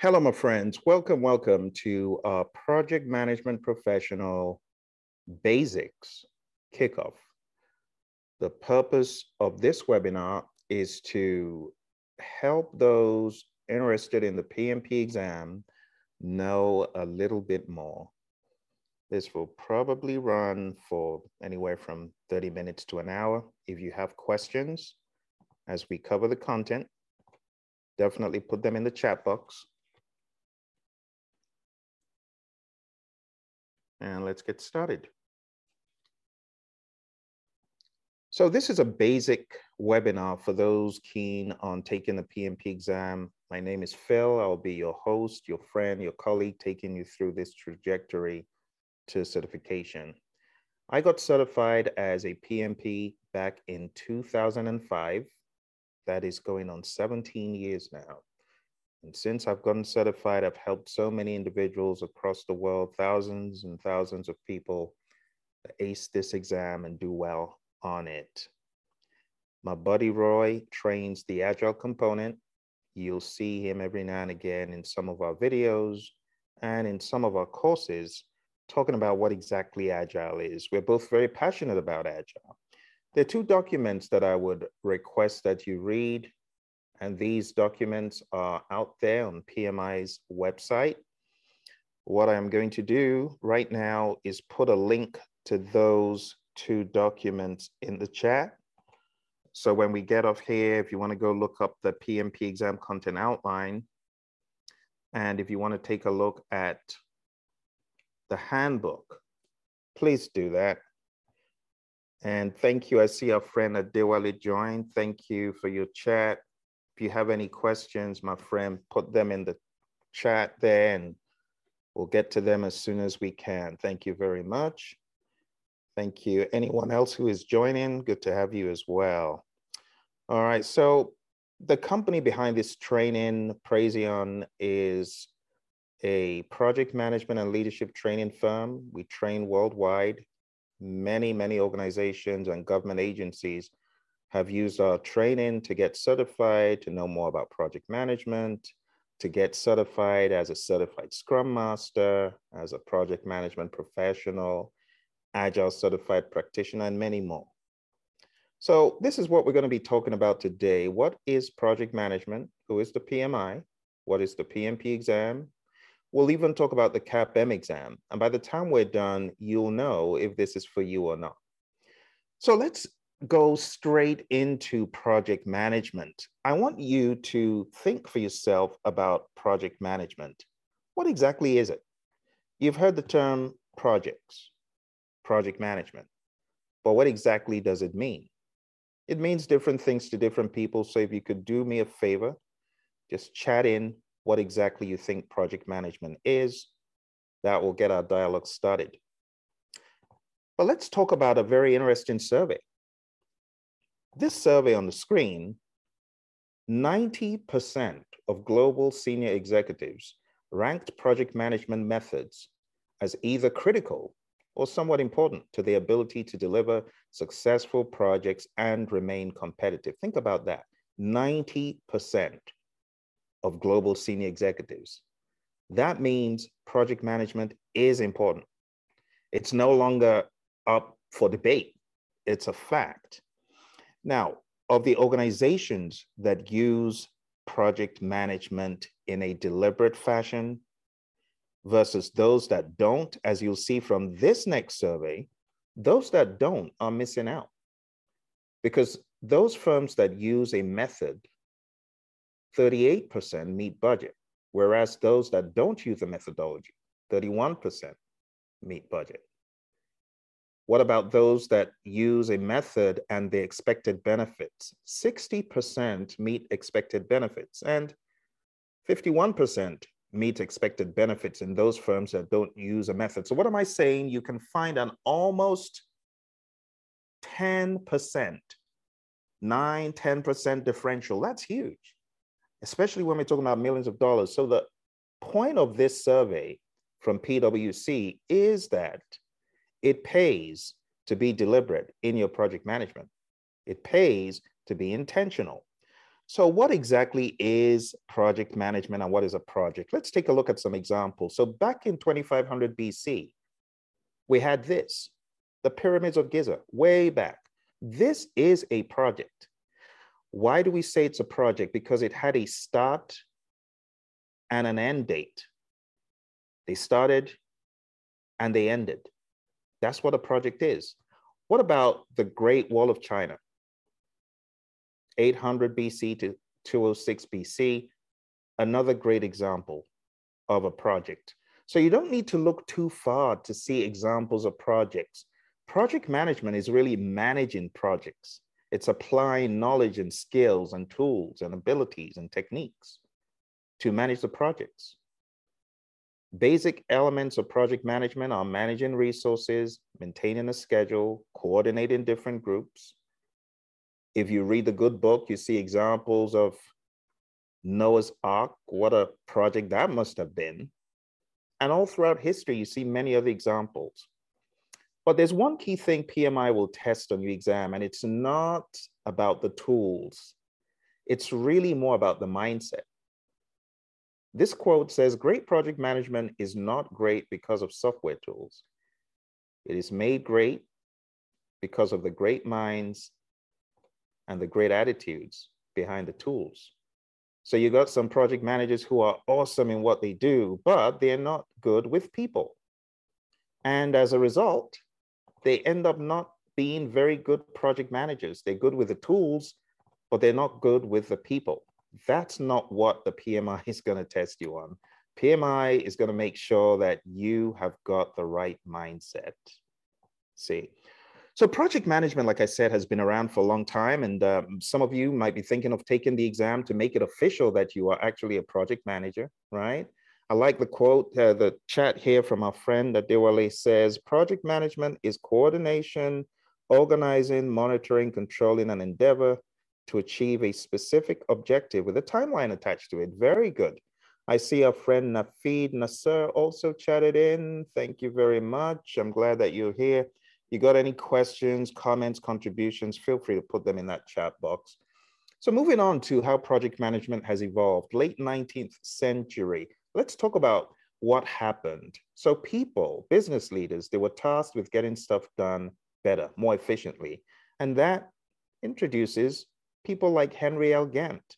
Hello, my friends. Welcome, welcome to our Project Management Professional Basics Kickoff. The purpose of this webinar is to help those interested in the PMP exam know a little bit more. This will probably run for anywhere from 30 minutes to an hour. If you have questions as we cover the content, definitely put them in the chat box. And let's get started. So this is a basic webinar for those keen on taking the PMP exam. My name is Phil. I'll be your host, your friend, your colleague, taking you through this trajectory to certification. I got certified as a PMP back in 2005. That is going on 17 years now. And since I've gotten certified, I've helped so many individuals across the world, thousands and thousands of people ace this exam and do well on it. My buddy Roy trains the Agile component. You'll see him every now and again in some of our videos and in some of our courses talking about what exactly Agile is. We're both very passionate about Agile. There are two documents that I would request that you read and these documents are out there on PMI's website. What I'm going to do right now is put a link to those two documents in the chat. So when we get off here, if you want to go look up the PMP exam content outline, and if you want to take a look at the handbook, please do that. And thank you. I see our friend Adewale joined. Thank you for your chat. If you have any questions, my friend, put them in the chat there and we'll get to them as soon as we can. Thank you very much. Thank you. Anyone else who is joining, good to have you as well. All right, so the company behind this training, Praizion, is a project management and leadership training firm. We train worldwide. Many, many organizations and government agencies have used our training to get certified, to know more about project management, to get certified as a certified Scrum Master, as a project management professional, Agile certified practitioner, and many more. So this is what we're going to be talking about today. What is project management? Who is the PMI? What is the PMP exam? We'll even talk about the CAPM exam. And by the time we're done, you'll know if this is for you or not. So let's go straight into project management, I want you to think for yourself about project management. What exactly is it? You've heard the term projects, project management, but what exactly does it mean? It means different things to different people. So if you could do me a favor, just chat in what exactly you think project management is. That will get our dialogue started. But let's talk about a very interesting survey this survey on the screen, 90% of global senior executives ranked project management methods as either critical or somewhat important to the ability to deliver successful projects and remain competitive. Think about that 90% of global senior executives. That means project management is important. It's no longer up for debate, it's a fact. Now, of the organizations that use project management in a deliberate fashion versus those that don't, as you'll see from this next survey, those that don't are missing out. Because those firms that use a method, 38% meet budget, whereas those that don't use a methodology, 31% meet budget. What about those that use a method and the expected benefits? 60% meet expected benefits and 51% meet expected benefits in those firms that don't use a method. So what am I saying? You can find an almost 10%, 9, 10% differential. That's huge, especially when we're talking about millions of dollars. So the point of this survey from PwC is that it pays to be deliberate in your project management. It pays to be intentional. So what exactly is project management and what is a project? Let's take a look at some examples. So back in 2500 BC, we had this, the pyramids of Giza, way back. This is a project. Why do we say it's a project? Because it had a start and an end date. They started and they ended. That's what a project is. What about the Great Wall of China? 800 BC to 206 BC, another great example of a project. So you don't need to look too far to see examples of projects. Project management is really managing projects. It's applying knowledge and skills and tools and abilities and techniques to manage the projects. Basic elements of project management are managing resources, maintaining a schedule, coordinating different groups, if you read the good book, you see examples of Noah's Ark, what a project that must have been. And all throughout history, you see many other examples. But there's one key thing PMI will test on your exam, and it's not about the tools. It's really more about the mindset. This quote says, great project management is not great because of software tools. It is made great because of the great minds and the great attitudes behind the tools. So you got some project managers who are awesome in what they do, but they're not good with people. And as a result, they end up not being very good project managers. They're good with the tools, but they're not good with the people. That's not what the PMI is going to test you on. PMI is going to make sure that you have got the right mindset. See, so project management, like I said, has been around for a long time. And um, some of you might be thinking of taking the exam to make it official that you are actually a project manager, right? I like the quote, uh, the chat here from our friend Adewale says, project management is coordination, organizing, monitoring, controlling an endeavor to achieve a specific objective with a timeline attached to it. Very good. I see our friend Nafid Nasser also chatted in. Thank you very much. I'm glad that you're here you got any questions, comments, contributions, feel free to put them in that chat box. So moving on to how project management has evolved, late 19th century, let's talk about what happened. So people, business leaders, they were tasked with getting stuff done better, more efficiently. And that introduces people like Henry L. Gantt,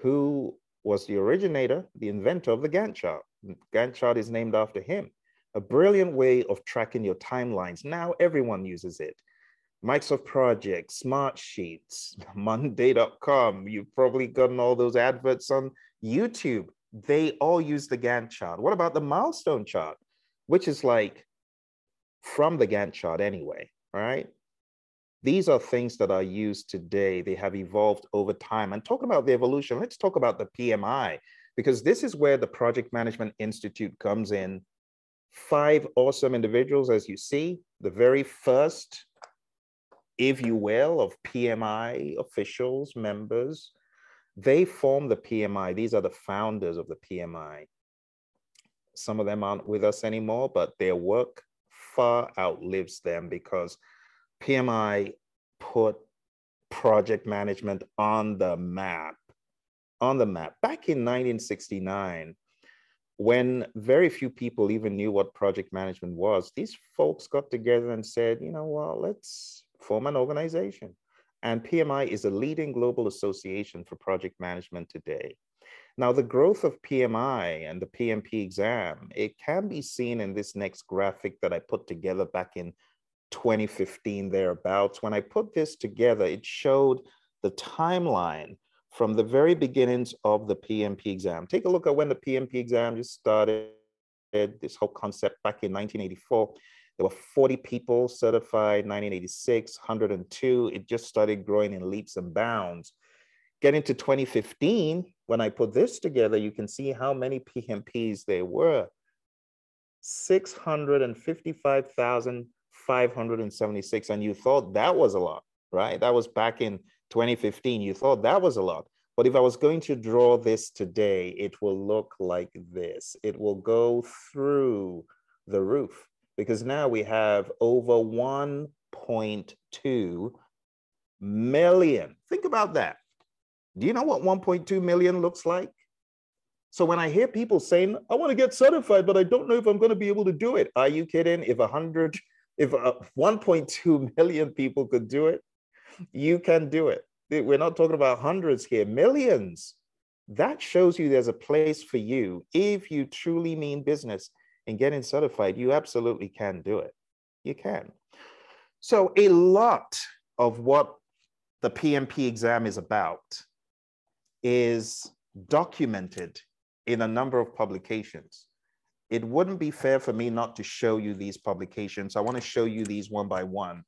who was the originator, the inventor of the Gantt chart. Gantt chart is named after him a brilliant way of tracking your timelines. Now everyone uses it. Microsoft Project, Smart Sheets, Monday.com. You've probably gotten all those adverts on YouTube. They all use the Gantt chart. What about the milestone chart, which is like from the Gantt chart anyway, right? These are things that are used today. They have evolved over time. And talking about the evolution, let's talk about the PMI, because this is where the Project Management Institute comes in five awesome individuals, as you see, the very first, if you will, of PMI officials, members. They form the PMI. These are the founders of the PMI. Some of them aren't with us anymore, but their work far outlives them because PMI put project management on the map. On the map. Back in 1969, when very few people even knew what project management was, these folks got together and said, you know, well, let's form an organization. And PMI is a leading global association for project management today. Now, the growth of PMI and the PMP exam, it can be seen in this next graphic that I put together back in 2015 thereabouts. When I put this together, it showed the timeline from the very beginnings of the PMP exam. Take a look at when the PMP exam just started, this whole concept back in 1984. There were 40 people certified, 1986, 102. It just started growing in leaps and bounds. Getting to 2015, when I put this together, you can see how many PMPs there were. 655,576. And you thought that was a lot, right? That was back in 2015, you thought that was a lot. But if I was going to draw this today, it will look like this. It will go through the roof because now we have over 1.2 million. Think about that. Do you know what 1.2 million looks like? So when I hear people saying, I want to get certified, but I don't know if I'm going to be able to do it. Are you kidding? If 100, if uh, 1.2 million people could do it, you can do it. We're not talking about hundreds here, millions. That shows you there's a place for you. If you truly mean business and getting certified, you absolutely can do it. You can. So a lot of what the PMP exam is about is documented in a number of publications. It wouldn't be fair for me not to show you these publications. I want to show you these one by one.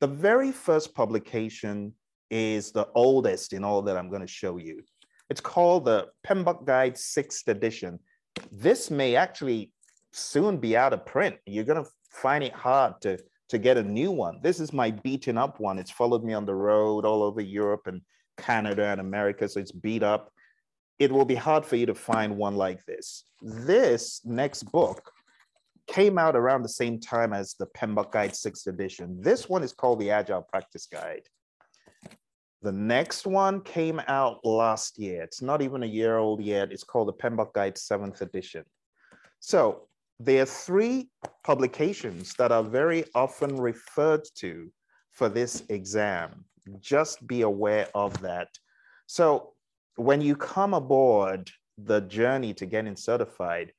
The very first publication is the oldest in all that I'm going to show you. It's called the PMBOK Guide 6th edition. This may actually soon be out of print. You're going to find it hard to, to get a new one. This is my beaten up one. It's followed me on the road all over Europe and Canada and America, so it's beat up. It will be hard for you to find one like this. This next book came out around the same time as the PMBOK Guide 6th edition. This one is called the Agile Practice Guide. The next one came out last year. It's not even a year old yet. It's called the PMBOK Guide 7th edition. So there are three publications that are very often referred to for this exam. Just be aware of that. So when you come aboard the journey to getting certified,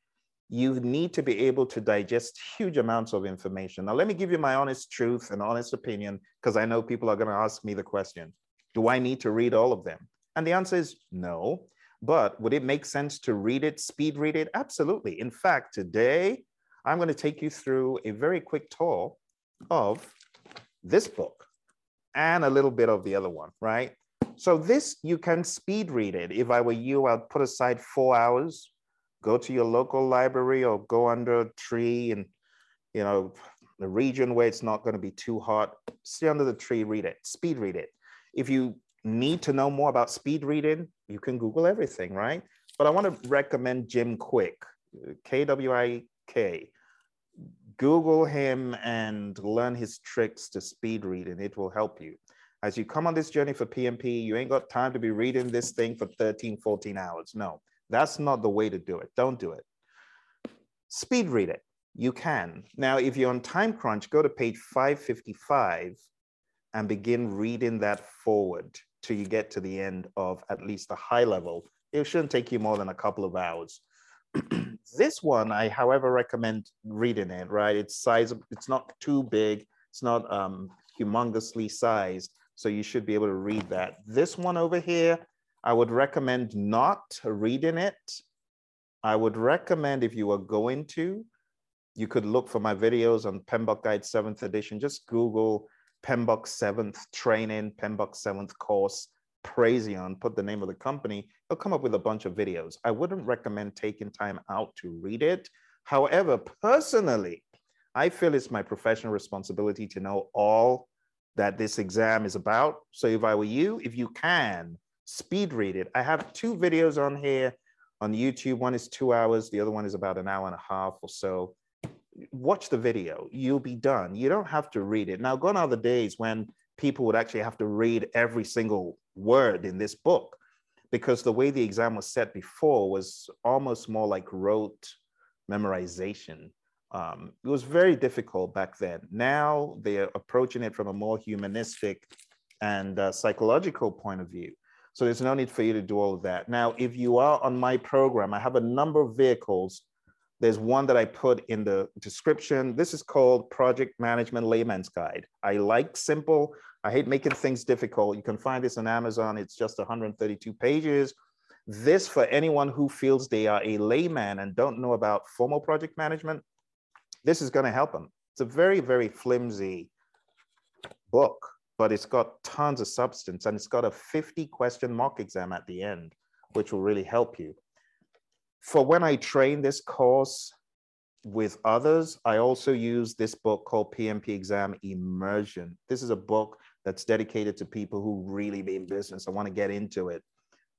you need to be able to digest huge amounts of information. Now, let me give you my honest truth and honest opinion, because I know people are going to ask me the question Do I need to read all of them? And the answer is no. But would it make sense to read it, speed read it? Absolutely. In fact, today I'm going to take you through a very quick tour of this book and a little bit of the other one, right? So this, you can speed read it. If I were you, I'd put aside four hours, go to your local library or go under a tree and, you know, the region where it's not going to be too hot, stay under the tree, read it, speed read it. If you need to know more about speed reading, you can Google everything, right? But I want to recommend Jim Kwik, K W I K. Google him and learn his tricks to speed reading. It will help you. As you come on this journey for PMP, you ain't got time to be reading this thing for 13, 14 hours. No, that's not the way to do it. Don't do it. Speed read it. You can. Now, if you're on time crunch, go to page 555 and begin reading that forward till you get to the end of at least a high level. It shouldn't take you more than a couple of hours. this one, I, however, recommend reading it, right? It's size, it's not too big. It's not um, humongously sized. So you should be able to read that. This one over here, I would recommend not reading it. I would recommend if you are going to, you could look for my videos on PMBOK Guide 7th edition. Just Google PMBOK 7th training, PMBOK 7th course, Praizion, put the name of the company, it'll come up with a bunch of videos. I wouldn't recommend taking time out to read it. However, personally, I feel it's my professional responsibility to know all that this exam is about. So if I were you, if you can, speed read it. I have two videos on here on YouTube. One is two hours, the other one is about an hour and a half or so watch the video, you'll be done. You don't have to read it. Now, gone are the days when people would actually have to read every single word in this book because the way the exam was set before was almost more like rote memorization. Um, it was very difficult back then. Now they're approaching it from a more humanistic and uh, psychological point of view. So there's no need for you to do all of that. Now, if you are on my program, I have a number of vehicles there's one that I put in the description. This is called Project Management Layman's Guide. I like simple. I hate making things difficult. You can find this on Amazon. It's just 132 pages. This for anyone who feels they are a layman and don't know about formal project management, this is going to help them. It's a very, very flimsy book, but it's got tons of substance and it's got a 50 question mock exam at the end, which will really help you for when I train this course with others, I also use this book called PMP Exam Immersion. This is a book that's dedicated to people who really be in business. I want to get into it.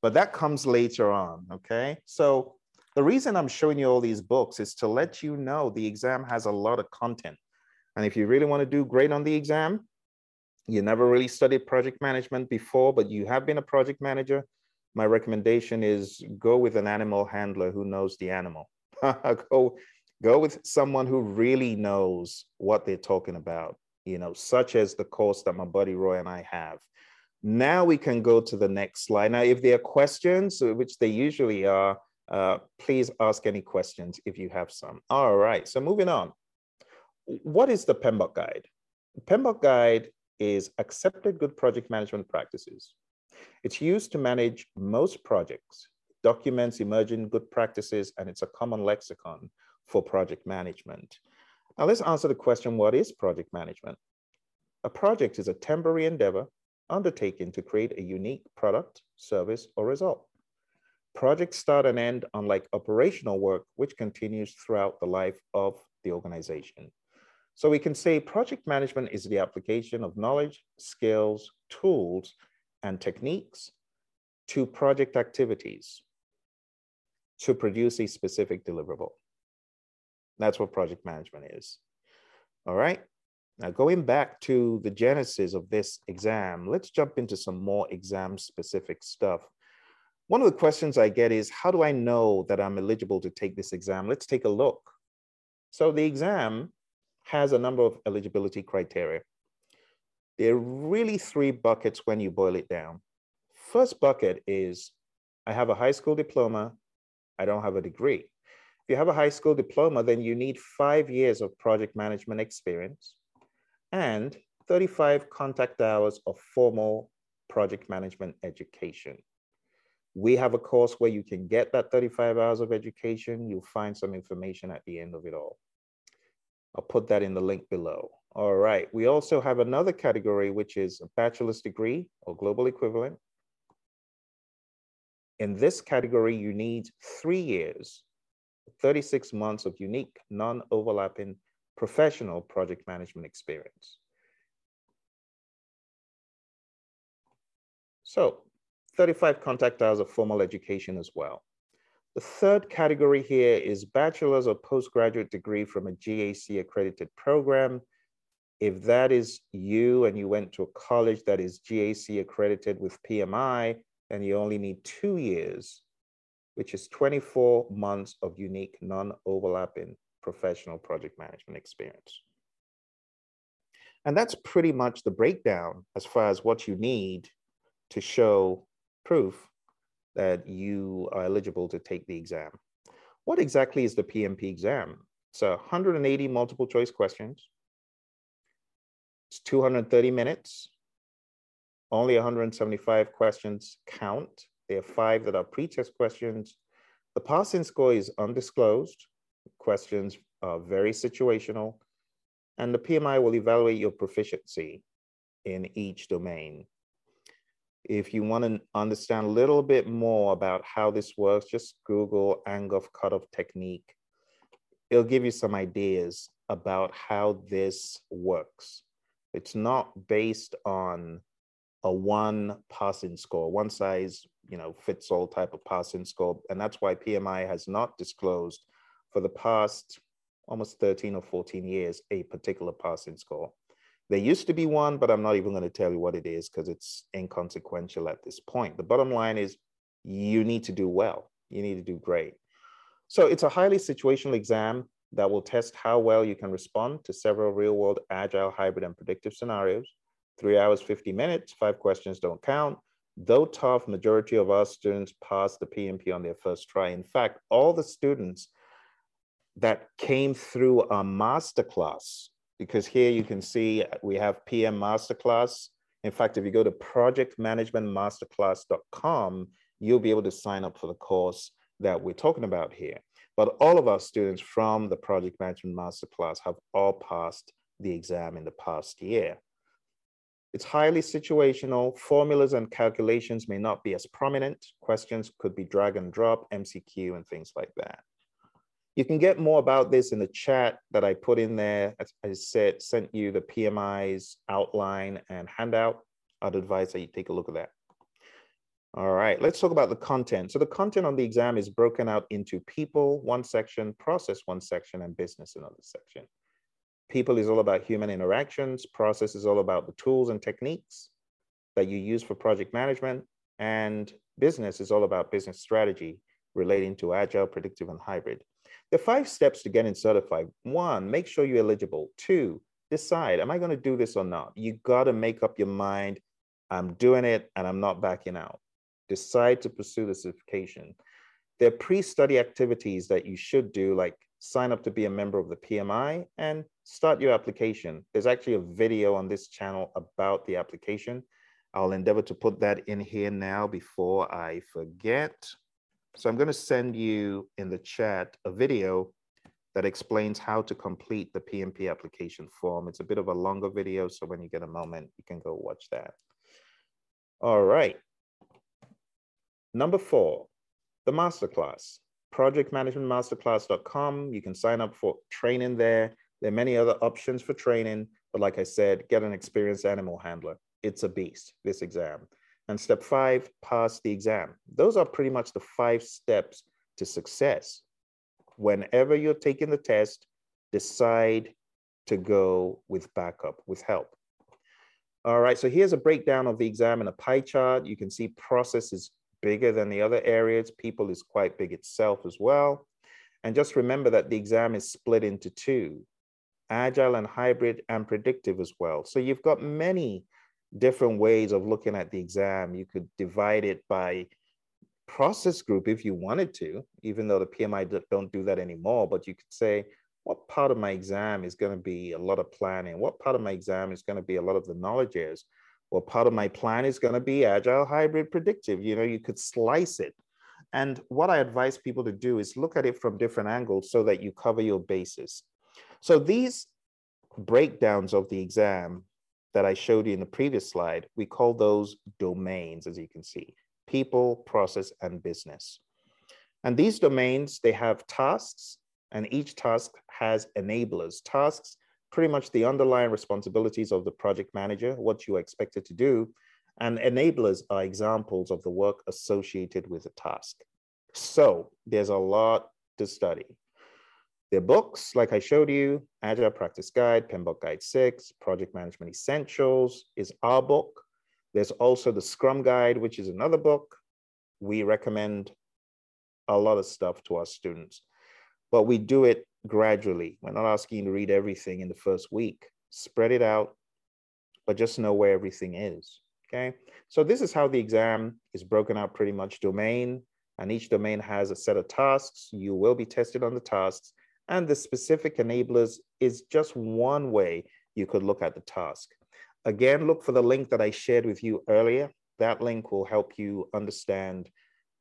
But that comes later on, okay? So the reason I'm showing you all these books is to let you know the exam has a lot of content. And if you really want to do great on the exam, you never really studied project management before, but you have been a project manager, my recommendation is go with an animal handler who knows the animal. go, go with someone who really knows what they're talking about, you know, such as the course that my buddy Roy and I have. Now we can go to the next slide. Now, if there are questions, which they usually are, uh, please ask any questions if you have some. All right, so moving on. What is the PMBOK Guide? The PMBOK Guide is accepted good project management practices. It's used to manage most projects, documents emerging good practices, and it's a common lexicon for project management. Now let's answer the question, what is project management? A project is a temporary endeavor undertaken to create a unique product, service, or result. Projects start and end unlike operational work, which continues throughout the life of the organization. So we can say project management is the application of knowledge, skills, tools, and techniques to project activities to produce a specific deliverable. That's what project management is. All right. Now, going back to the genesis of this exam, let's jump into some more exam specific stuff. One of the questions I get is, how do I know that I'm eligible to take this exam? Let's take a look. So the exam has a number of eligibility criteria. There are really three buckets when you boil it down. First bucket is I have a high school diploma, I don't have a degree. If you have a high school diploma, then you need five years of project management experience and 35 contact hours of formal project management education. We have a course where you can get that 35 hours of education. You'll find some information at the end of it all. I'll put that in the link below. All right, we also have another category, which is a bachelor's degree or global equivalent. In this category, you need three years, 36 months of unique, non-overlapping professional project management experience. So 35 contact hours of formal education as well. The third category here is bachelor's or postgraduate degree from a GAC accredited program. If that is you and you went to a college that is GAC accredited with PMI, then you only need two years, which is 24 months of unique non-overlapping professional project management experience. And that's pretty much the breakdown as far as what you need to show proof that you are eligible to take the exam. What exactly is the PMP exam? It's 180 multiple choice questions. It's 230 minutes. Only 175 questions count. There are five that are pre-test questions. The passing score is undisclosed. Questions are very situational. And the PMI will evaluate your proficiency in each domain. If you want to understand a little bit more about how this works, just Google Angoff cutoff technique. It'll give you some ideas about how this works. It's not based on a one passing score, one size, you know, fits all type of passing score. And that's why PMI has not disclosed for the past almost 13 or 14 years a particular passing score. There used to be one, but I'm not even going to tell you what it is because it's inconsequential at this point. The bottom line is you need to do well. You need to do great. So it's a highly situational exam that will test how well you can respond to several real world agile, hybrid, and predictive scenarios. Three hours, 50 minutes, five questions don't count. Though tough, majority of our students pass the PMP on their first try. In fact, all the students that came through a masterclass because here you can see we have PM Masterclass. In fact, if you go to projectmanagementmasterclass.com, you'll be able to sign up for the course that we're talking about here. But all of our students from the Project Management Masterclass have all passed the exam in the past year. It's highly situational. Formulas and calculations may not be as prominent. Questions could be drag and drop, MCQ, and things like that. You can get more about this in the chat that I put in there. As I said, sent you the PMI's outline and handout. I'd advise that you take a look at that. All right, let's talk about the content. So the content on the exam is broken out into people, one section, process, one section, and business, another section. People is all about human interactions. Process is all about the tools and techniques that you use for project management. And business is all about business strategy relating to agile, predictive, and hybrid. The five steps to getting certified. One, make sure you're eligible. Two, decide, am I going to do this or not? You got to make up your mind. I'm doing it and I'm not backing out. Decide to pursue the certification. There are pre-study activities that you should do, like sign up to be a member of the PMI and start your application. There's actually a video on this channel about the application. I'll endeavor to put that in here now before I forget. So I'm going to send you in the chat a video that explains how to complete the PMP application form. It's a bit of a longer video, so when you get a moment, you can go watch that. All right. Number four, the masterclass. Projectmanagementmasterclass.com. You can sign up for training there. There are many other options for training, but like I said, get an experienced animal handler. It's a beast, this exam. And step five, pass the exam. Those are pretty much the five steps to success. Whenever you're taking the test, decide to go with backup, with help. All right, so here's a breakdown of the exam in a pie chart. You can see process is bigger than the other areas. People is quite big itself as well. And just remember that the exam is split into two, agile and hybrid and predictive as well. So you've got many different ways of looking at the exam. You could divide it by process group if you wanted to, even though the PMI don't do that anymore, but you could say, what part of my exam is going to be a lot of planning? What part of my exam is going to be a lot of the knowledge areas? What part of my plan is going to be agile, hybrid, predictive? You know, you could slice it. And what I advise people to do is look at it from different angles so that you cover your bases. So these breakdowns of the exam that I showed you in the previous slide, we call those domains, as you can see, people, process, and business. And these domains, they have tasks, and each task has enablers. Tasks, pretty much the underlying responsibilities of the project manager, what you are expected to do, and enablers are examples of the work associated with the task. So there's a lot to study. Their books, like I showed you, Agile Practice Guide, PMBOK Guide 6, Project Management Essentials is our book. There's also the Scrum Guide, which is another book. We recommend a lot of stuff to our students, but we do it gradually. We're not asking you to read everything in the first week. Spread it out, but just know where everything is, okay? So this is how the exam is broken out pretty much domain, and each domain has a set of tasks. You will be tested on the tasks, and the specific enablers is just one way you could look at the task. Again, look for the link that I shared with you earlier. That link will help you understand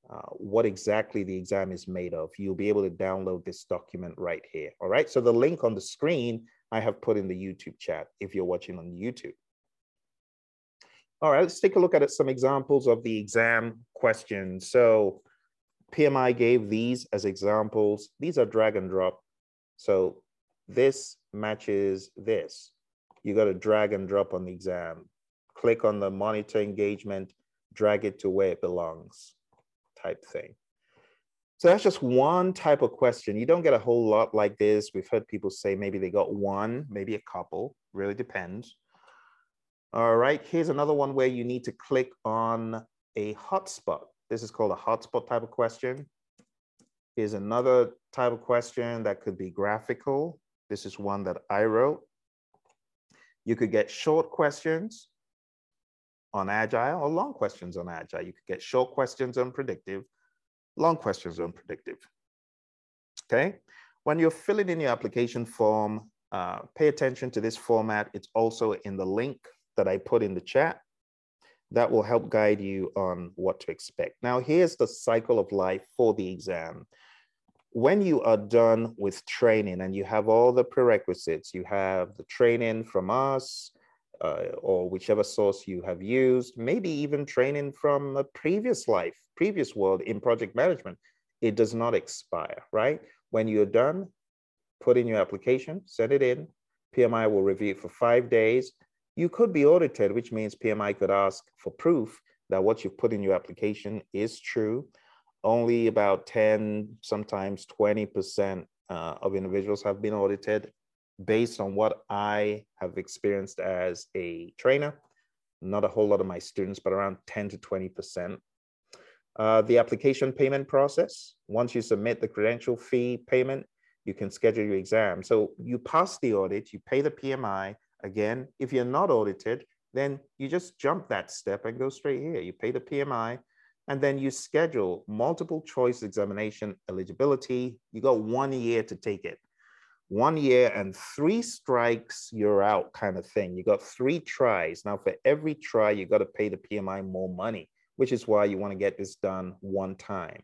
uh, what exactly the exam is made of. You'll be able to download this document right here. All right. So the link on the screen I have put in the YouTube chat if you're watching on YouTube. All right, let's take a look at some examples of the exam questions. So PMI gave these as examples. These are drag and drop so this matches this. You got to drag and drop on the exam. Click on the monitor engagement, drag it to where it belongs type thing. So that's just one type of question. You don't get a whole lot like this. We've heard people say maybe they got one, maybe a couple, really depends. All right, here's another one where you need to click on a hotspot. This is called a hotspot type of question is another type of question that could be graphical. This is one that I wrote. You could get short questions on Agile or long questions on Agile. You could get short questions on predictive, long questions on predictive. Okay, when you're filling in your application form, uh, pay attention to this format. It's also in the link that I put in the chat. That will help guide you on what to expect. Now, here's the cycle of life for the exam when you are done with training and you have all the prerequisites, you have the training from us uh, or whichever source you have used, maybe even training from a previous life, previous world in project management, it does not expire, right? When you're done, put in your application, send it in. PMI will review it for five days. You could be audited, which means PMI could ask for proof that what you've put in your application is true only about 10, sometimes 20% uh, of individuals have been audited. based on what I have experienced as a trainer. Not a whole lot of my students, but around 10 to 20%. Uh, the application payment process, once you submit the credential fee payment, you can schedule your exam. So you pass the audit, you pay the PMI. Again, if you're not audited, then you just jump that step and go straight here. You pay the PMI, and then you schedule multiple choice examination eligibility. You got one year to take it. One year and three strikes, you're out kind of thing. You got three tries. Now, for every try, you got to pay the PMI more money, which is why you want to get this done one time.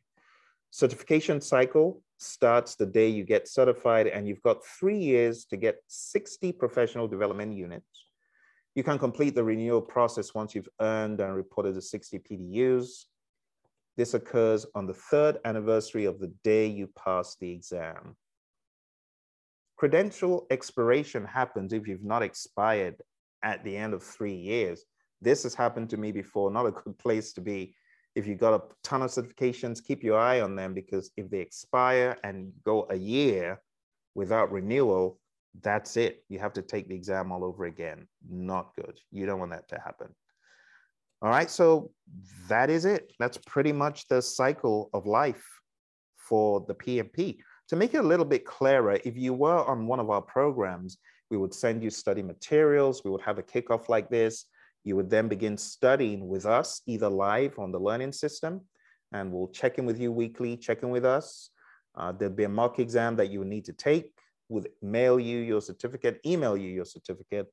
Certification cycle starts the day you get certified, and you've got three years to get 60 professional development units. You can complete the renewal process once you've earned and reported the 60 PDUs. This occurs on the third anniversary of the day you pass the exam. Credential expiration happens if you've not expired at the end of three years. This has happened to me before, not a good place to be. If you've got a ton of certifications, keep your eye on them because if they expire and go a year without renewal, that's it. You have to take the exam all over again. Not good. You don't want that to happen. All right, so that is it. That's pretty much the cycle of life for the PMP. To make it a little bit clearer, if you were on one of our programs, we would send you study materials. We would have a kickoff like this. You would then begin studying with us, either live on the learning system, and we'll check in with you weekly, check in with us. Uh, there'll be a mock exam that you would need to take. We'll mail you your certificate, email you your certificate,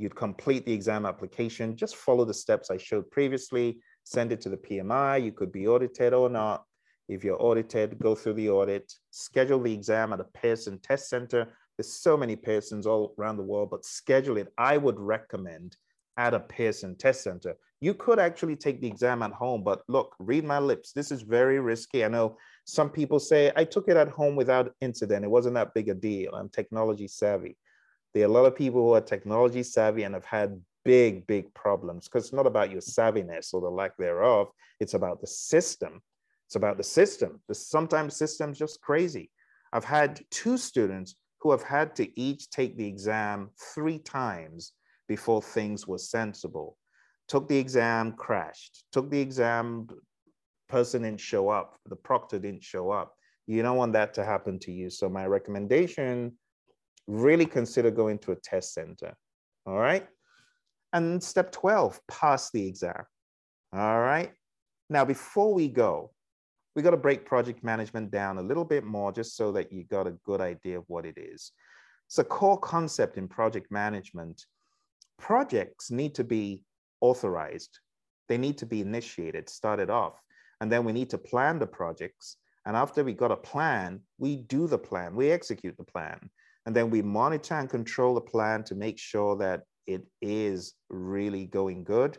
You'd complete the exam application, just follow the steps I showed previously, send it to the PMI. You could be audited or not. If you're audited, go through the audit, schedule the exam at a Pearson test center. There's so many Pearsons all around the world, but schedule it. I would recommend at a Pearson test center. You could actually take the exam at home, but look, read my lips. This is very risky. I know some people say, I took it at home without incident. It wasn't that big a deal. I'm technology savvy. There are a lot of people who are technology savvy and have had big, big problems because it's not about your savviness or the lack thereof. It's about the system. It's about the system. The, sometimes systems just crazy. I've had two students who have had to each take the exam three times before things were sensible. Took the exam, crashed. Took the exam, person didn't show up. The proctor didn't show up. You don't want that to happen to you. So my recommendation really consider going to a test center. All right. And step 12, pass the exam. All right. Now, before we go, we got to break project management down a little bit more just so that you got a good idea of what it is. It's a core concept in project management. Projects need to be authorized. They need to be initiated, started off, and then we need to plan the projects. And after we got a plan, we do the plan, we execute the plan. And then we monitor and control the plan to make sure that it is really going good.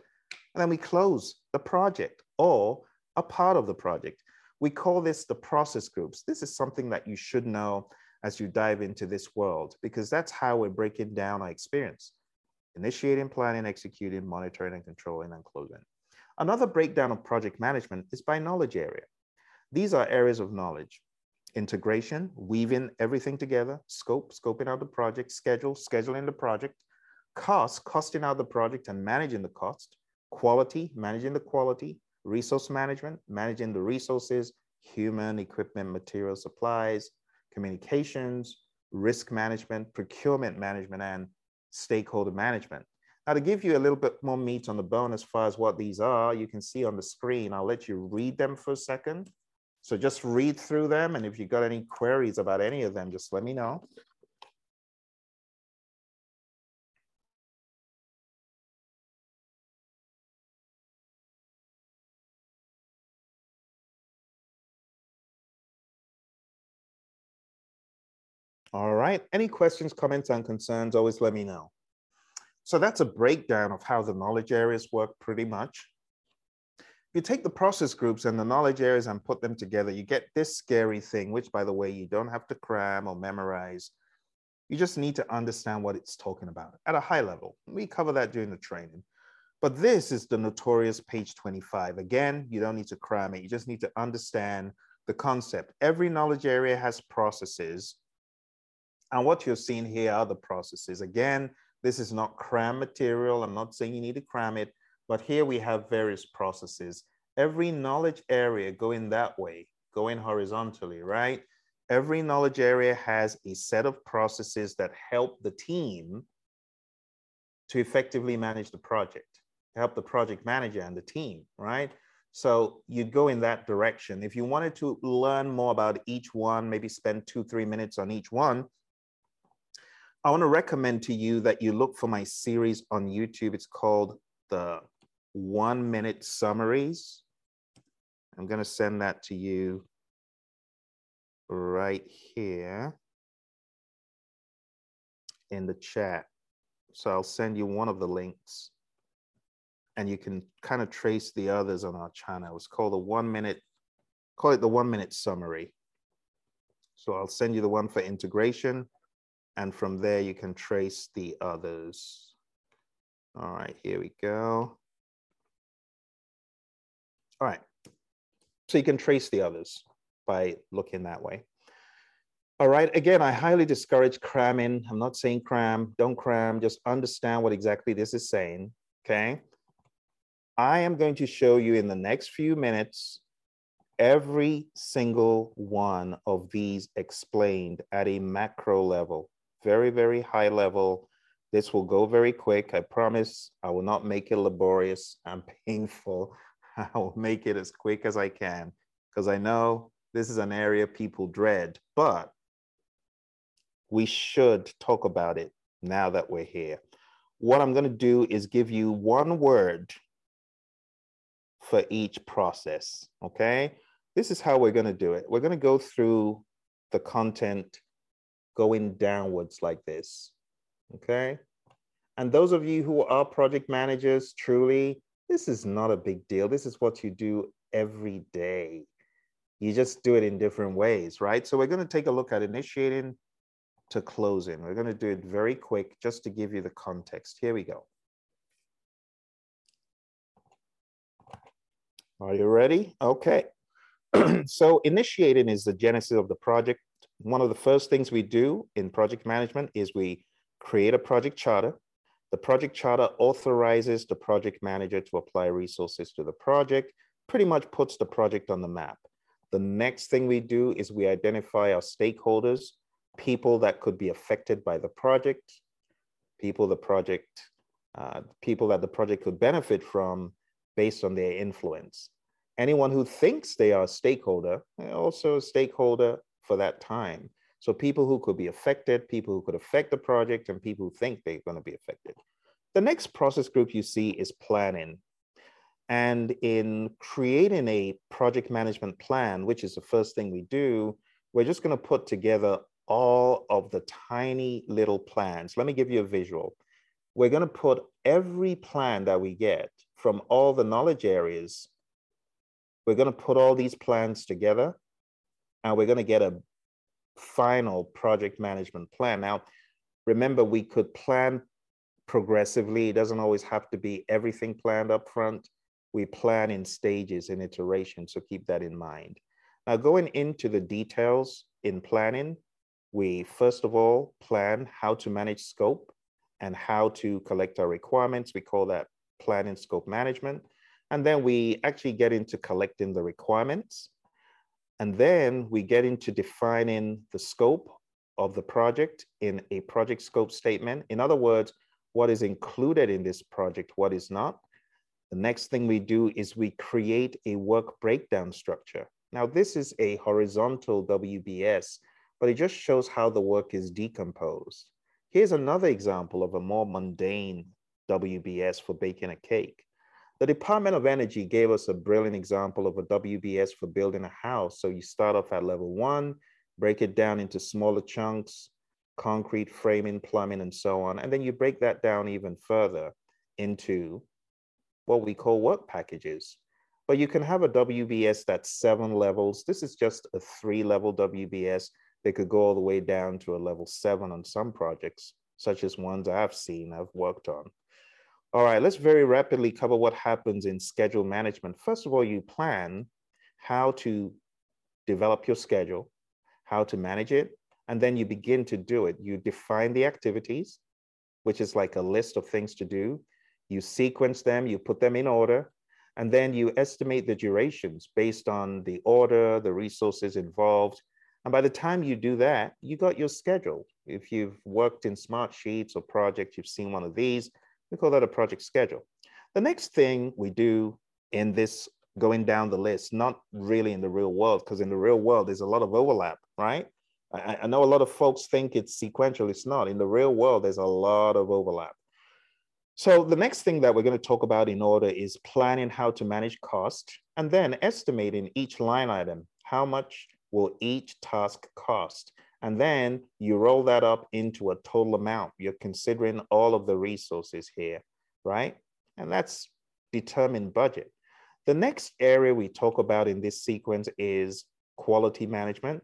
And then we close the project or a part of the project. We call this the process groups. This is something that you should know as you dive into this world, because that's how we're breaking down our experience. Initiating, planning, executing, monitoring, and controlling, and closing. Another breakdown of project management is by knowledge area. These are areas of knowledge integration, weaving everything together, scope, scoping out the project, schedule, scheduling the project, cost, costing out the project and managing the cost, quality, managing the quality, resource management, managing the resources, human, equipment, material, supplies, communications, risk management, procurement management, and stakeholder management. Now, to give you a little bit more meat on the bone as far as what these are, you can see on the screen. I'll let you read them for a second. So just read through them. And if you've got any queries about any of them, just let me know. All right, any questions, comments, and concerns, always let me know. So that's a breakdown of how the knowledge areas work pretty much you take the process groups and the knowledge areas and put them together, you get this scary thing, which by the way, you don't have to cram or memorize. You just need to understand what it's talking about at a high level. We cover that during the training. But this is the notorious page 25. Again, you don't need to cram it. You just need to understand the concept. Every knowledge area has processes. And what you're seeing here are the processes. Again, this is not cram material. I'm not saying you need to cram it, but here we have various processes. Every knowledge area going that way, going horizontally, right? Every knowledge area has a set of processes that help the team to effectively manage the project, help the project manager and the team, right? So you go in that direction. If you wanted to learn more about each one, maybe spend two, three minutes on each one, I want to recommend to you that you look for my series on YouTube. It's called the One Minute Summaries. I'm going to send that to you right here in the chat. So I'll send you one of the links and you can kind of trace the others on our channel. It's called the one minute, call it the one minute summary. So I'll send you the one for integration and from there you can trace the others. All right, here we go. All right, so you can trace the others by looking that way. All right, again, I highly discourage cramming. I'm not saying cram, don't cram, just understand what exactly this is saying, okay? I am going to show you in the next few minutes every single one of these explained at a macro level, very, very high level. This will go very quick. I promise I will not make it laborious and painful. I will make it as quick as I can because I know this is an area people dread, but we should talk about it now that we're here. What I'm going to do is give you one word for each process, okay? This is how we're gonna do it. We're gonna go through the content going downwards like this, okay? And those of you who are project managers, truly, this is not a big deal. This is what you do every day. You just do it in different ways, right? So we're gonna take a look at initiating to closing. We're gonna do it very quick just to give you the context. Here we go. Are you ready? Okay. so initiating is the genesis of the project. One of the first things we do in project management is we create a project charter. The project charter authorizes the project manager to apply resources to the project, pretty much puts the project on the map. The next thing we do is we identify our stakeholders, people that could be affected by the project, people the project, uh, people that the project could benefit from, based on their influence. Anyone who thinks they are a stakeholder, also a stakeholder for that time. So people who could be affected, people who could affect the project, and people who think they're going to be affected. The next process group you see is planning. And in creating a project management plan, which is the first thing we do, we're just going to put together all of the tiny little plans. Let me give you a visual. We're going to put every plan that we get from all the knowledge areas. We're going to put all these plans together and we're going to get a final project management plan. Now, remember, we could plan progressively. It doesn't always have to be everything planned up front. We plan in stages and iterations, so keep that in mind. Now, going into the details in planning, we first of all plan how to manage scope and how to collect our requirements. We call that planning scope management. And then we actually get into collecting the requirements. And then we get into defining the scope of the project in a project scope statement. In other words, what is included in this project, what is not. The next thing we do is we create a work breakdown structure. Now, this is a horizontal WBS, but it just shows how the work is decomposed. Here's another example of a more mundane WBS for baking a cake. The Department of Energy gave us a brilliant example of a WBS for building a house. So you start off at level one, break it down into smaller chunks, concrete, framing, plumbing, and so on. And then you break that down even further into what we call work packages. But you can have a WBS that's seven levels. This is just a three level WBS. They could go all the way down to a level seven on some projects, such as ones I've seen, I've worked on. All right, let's very rapidly cover what happens in schedule management. First of all, you plan how to develop your schedule, how to manage it, and then you begin to do it. You define the activities, which is like a list of things to do. You sequence them, you put them in order, and then you estimate the durations based on the order, the resources involved. And by the time you do that, you got your schedule. If you've worked in smart sheets or projects, you've seen one of these, we call that a project schedule. The next thing we do in this going down the list, not really in the real world, because in the real world, there's a lot of overlap, right? I, I, know a lot of folks think it's sequential. It's not. In the real world, there's a lot of overlap. So the next thing that we're going to talk about in order is planning how to manage cost and then estimating each line item. How much will each task cost? And then you roll that up into a total amount. You're considering all of the resources here, right? And that's determined budget. The next area we talk about in this sequence is quality management.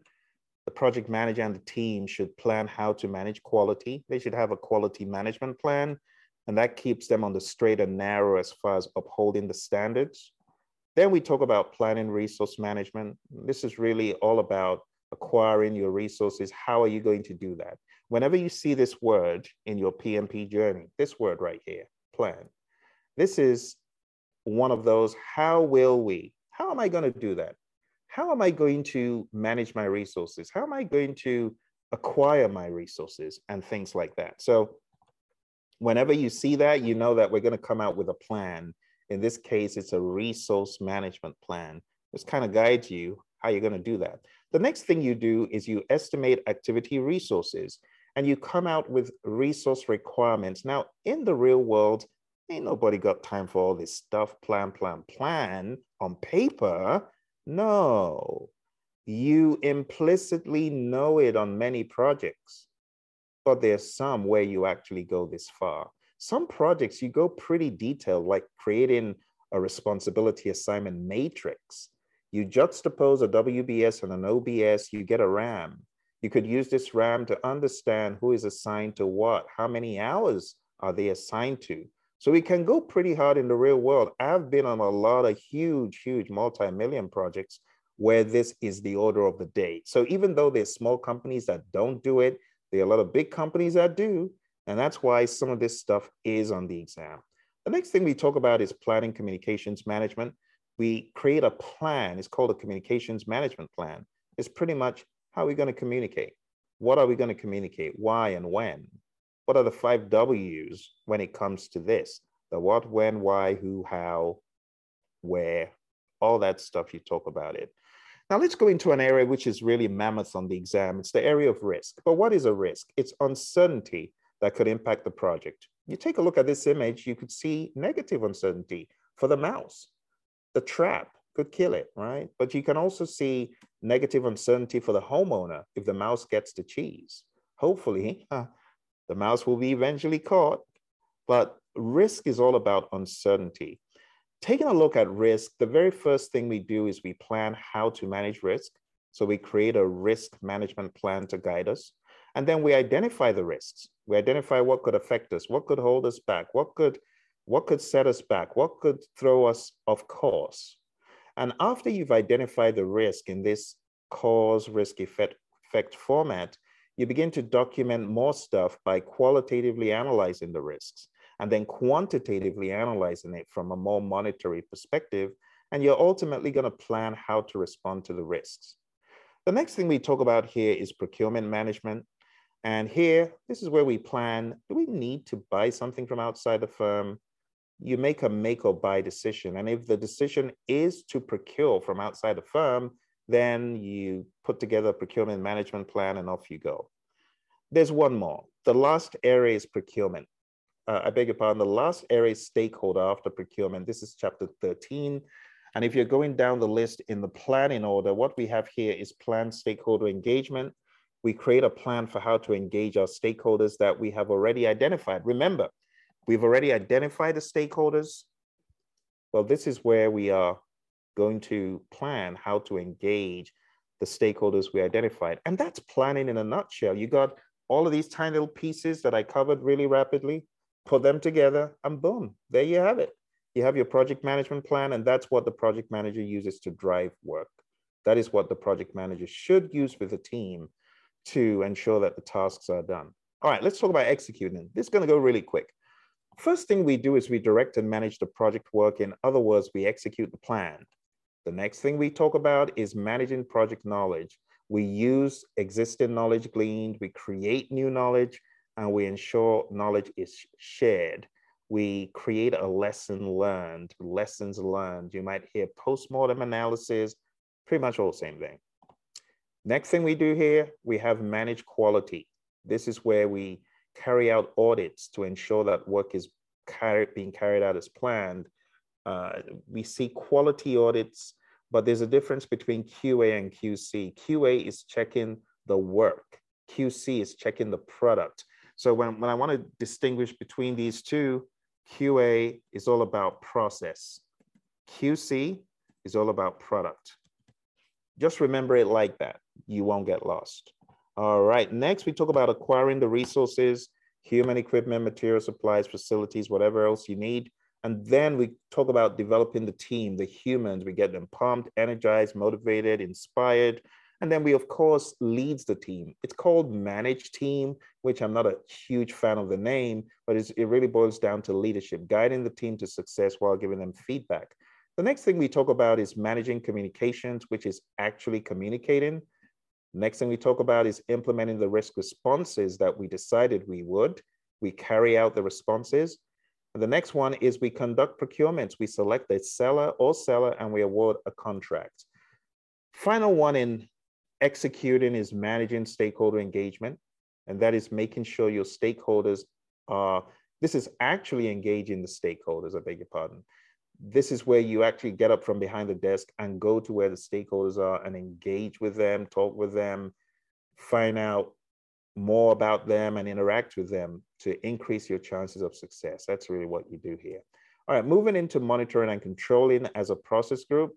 The project manager and the team should plan how to manage quality. They should have a quality management plan and that keeps them on the straight and narrow as far as upholding the standards. Then we talk about planning resource management. This is really all about acquiring your resources. How are you going to do that? Whenever you see this word in your PMP journey, this word right here, plan, this is one of those, how will we? How am I going to do that? How am I going to manage my resources? How am I going to acquire my resources and things like that? So whenever you see that, you know that we're going to come out with a plan. In this case, it's a resource management plan. This kind of guides you how you're going to do that. The next thing you do is you estimate activity resources and you come out with resource requirements. Now, in the real world, ain't nobody got time for all this stuff, plan, plan, plan on paper. No, you implicitly know it on many projects but there's some where you actually go this far. Some projects you go pretty detailed, like creating a responsibility assignment matrix. You juxtapose a WBS and an OBS, you get a RAM. You could use this RAM to understand who is assigned to what, how many hours are they assigned to. So we can go pretty hard in the real world. I've been on a lot of huge, huge multi-million projects where this is the order of the day. So even though there's small companies that don't do it, there are a lot of big companies that do, and that's why some of this stuff is on the exam. The next thing we talk about is planning communications management. We create a plan. It's called a communications management plan. It's pretty much how are we going to communicate? What are we going to communicate? Why and when? What are the five W's when it comes to this? The what, when, why, who, how, where, all that stuff you talk about it. Now let's go into an area which is really mammoth on the exam. It's the area of risk. But what is a risk? It's uncertainty that could impact the project. You take a look at this image, you could see negative uncertainty for the mouse. The trap could kill it, right? But you can also see negative uncertainty for the homeowner if the mouse gets the cheese. Hopefully, the mouse will be eventually caught. But risk is all about uncertainty taking a look at risk, the very first thing we do is we plan how to manage risk. So we create a risk management plan to guide us. And then we identify the risks. We identify what could affect us, what could hold us back, what could, what could set us back, what could throw us off course. And after you've identified the risk in this cause risk effect, effect format, you begin to document more stuff by qualitatively analyzing the risks and then quantitatively analyzing it from a more monetary perspective. And you're ultimately going to plan how to respond to the risks. The next thing we talk about here is procurement management. And here, this is where we plan, do we need to buy something from outside the firm? You make a make or buy decision. And if the decision is to procure from outside the firm, then you put together a procurement management plan and off you go. There's one more. The last area is procurement uh, I beg your pardon, the last area is stakeholder after procurement. This is chapter 13. And if you're going down the list in the planning order, what we have here is plan stakeholder engagement. We create a plan for how to engage our stakeholders that we have already identified. Remember, we've already identified the stakeholders. Well, this is where we are going to plan how to engage the stakeholders we identified. And that's planning in a nutshell. You got all of these tiny little pieces that I covered really rapidly put them together, and boom, there you have it. You have your project management plan, and that's what the project manager uses to drive work. That is what the project manager should use with the team to ensure that the tasks are done. All right, let's talk about executing. This is going to go really quick. First thing we do is we direct and manage the project work. In other words, we execute the plan. The next thing we talk about is managing project knowledge. We use existing knowledge gleaned, we create new knowledge, and we ensure knowledge is shared. We create a lesson learned, lessons learned. You might hear postmortem analysis, pretty much all the same thing. Next thing we do here, we have managed quality. This is where we carry out audits to ensure that work is carried, being carried out as planned. Uh, we see quality audits, but there's a difference between QA and QC. QA is checking the work. QC is checking the product. So when, when I want to distinguish between these two, QA is all about process. QC is all about product. Just remember it like that. You won't get lost. All right, next we talk about acquiring the resources, human equipment, material supplies, facilities, whatever else you need. And then we talk about developing the team, the humans. We get them pumped, energized, motivated, inspired, and then we, of course, leads the team. It's called manage team, which I'm not a huge fan of the name, but it really boils down to leadership, guiding the team to success while giving them feedback. The next thing we talk about is managing communications, which is actually communicating. Next thing we talk about is implementing the risk responses that we decided we would. We carry out the responses. And the next one is we conduct procurements. We select a seller or seller and we award a contract. Final one in Executing is managing stakeholder engagement, and that is making sure your stakeholders are, this is actually engaging the stakeholders, I beg your pardon. This is where you actually get up from behind the desk and go to where the stakeholders are and engage with them, talk with them, find out more about them and interact with them to increase your chances of success. That's really what you do here. All right, moving into monitoring and controlling as a process group.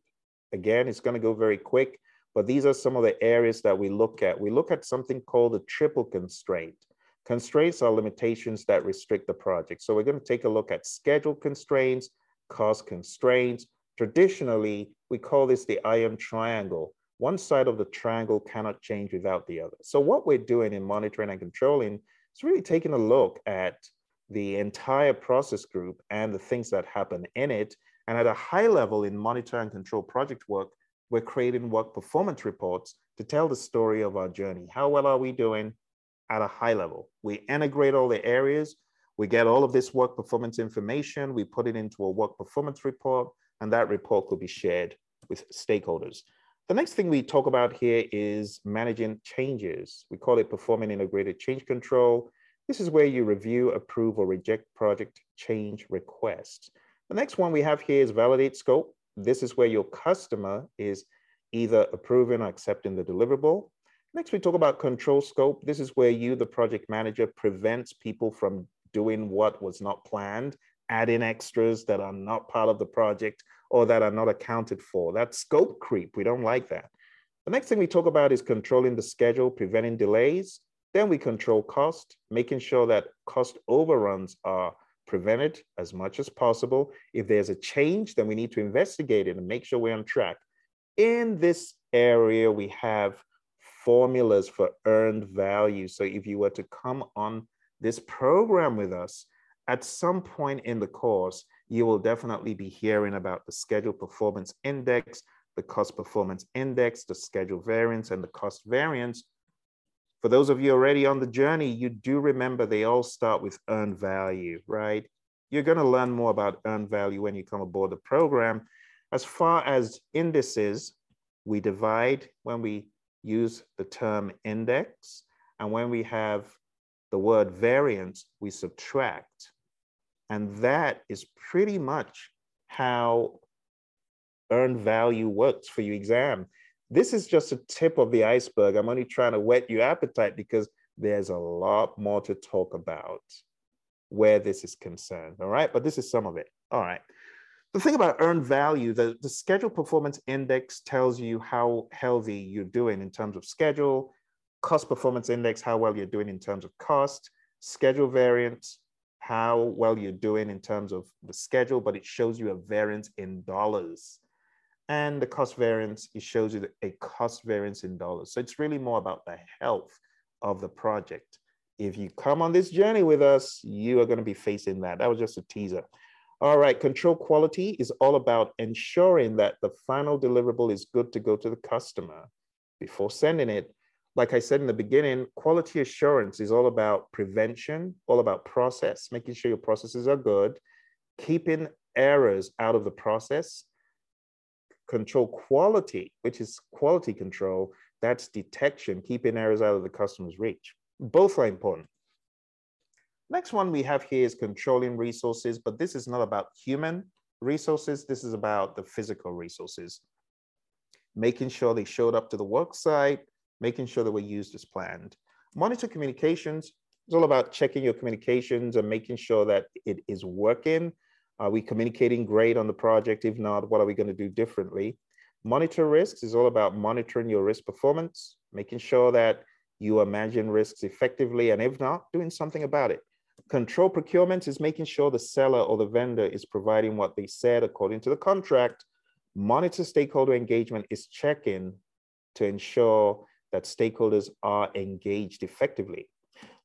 Again, it's going to go very quick. But these are some of the areas that we look at. We look at something called the triple constraint. Constraints are limitations that restrict the project. So we're going to take a look at schedule constraints, cost constraints. Traditionally, we call this the iron triangle. One side of the triangle cannot change without the other. So what we're doing in monitoring and controlling is really taking a look at the entire process group and the things that happen in it. And at a high level in monitor and control project work, we're creating work performance reports to tell the story of our journey. How well are we doing at a high level? We integrate all the areas, we get all of this work performance information, we put it into a work performance report, and that report could be shared with stakeholders. The next thing we talk about here is managing changes. We call it performing integrated change control. This is where you review, approve, or reject project change requests. The next one we have here is validate scope. This is where your customer is either approving or accepting the deliverable. Next, we talk about control scope. This is where you, the project manager, prevents people from doing what was not planned, adding extras that are not part of the project or that are not accounted for. That's scope creep. We don't like that. The next thing we talk about is controlling the schedule, preventing delays. Then we control cost, making sure that cost overruns are prevented as much as possible. If there's a change, then we need to investigate it and make sure we're on track. In this area, we have formulas for earned value. So if you were to come on this program with us, at some point in the course, you will definitely be hearing about the schedule performance index, the cost performance index, the schedule variance, and the cost variance. For those of you already on the journey, you do remember they all start with earned value, right? You're going to learn more about earned value when you come aboard the program. As far as indices, we divide when we use the term index, and when we have the word variance, we subtract. And that is pretty much how earned value works for your exam this is just a tip of the iceberg. I'm only trying to whet your appetite because there's a lot more to talk about where this is concerned. All right. But this is some of it. All right. The thing about earned value, the, the schedule performance index tells you how healthy you're doing in terms of schedule, cost performance index, how well you're doing in terms of cost, schedule variance, how well you're doing in terms of the schedule, but it shows you a variance in dollars and the cost variance, it shows you a cost variance in dollars. So it's really more about the health of the project. If you come on this journey with us, you are going to be facing that. That was just a teaser. All right, control quality is all about ensuring that the final deliverable is good to go to the customer before sending it. Like I said in the beginning, quality assurance is all about prevention, all about process, making sure your processes are good, keeping errors out of the process, control quality, which is quality control, that's detection, keeping errors out of the customer's reach. Both are important. Next one we have here is controlling resources, but this is not about human resources. This is about the physical resources. Making sure they showed up to the work site, making sure they were used as planned. Monitor communications is all about checking your communications and making sure that it is working. Are we communicating great on the project? If not, what are we going to do differently? Monitor risks is all about monitoring your risk performance, making sure that you are managing risks effectively, and if not, doing something about it. Control procurement is making sure the seller or the vendor is providing what they said according to the contract. Monitor stakeholder engagement is checking to ensure that stakeholders are engaged effectively.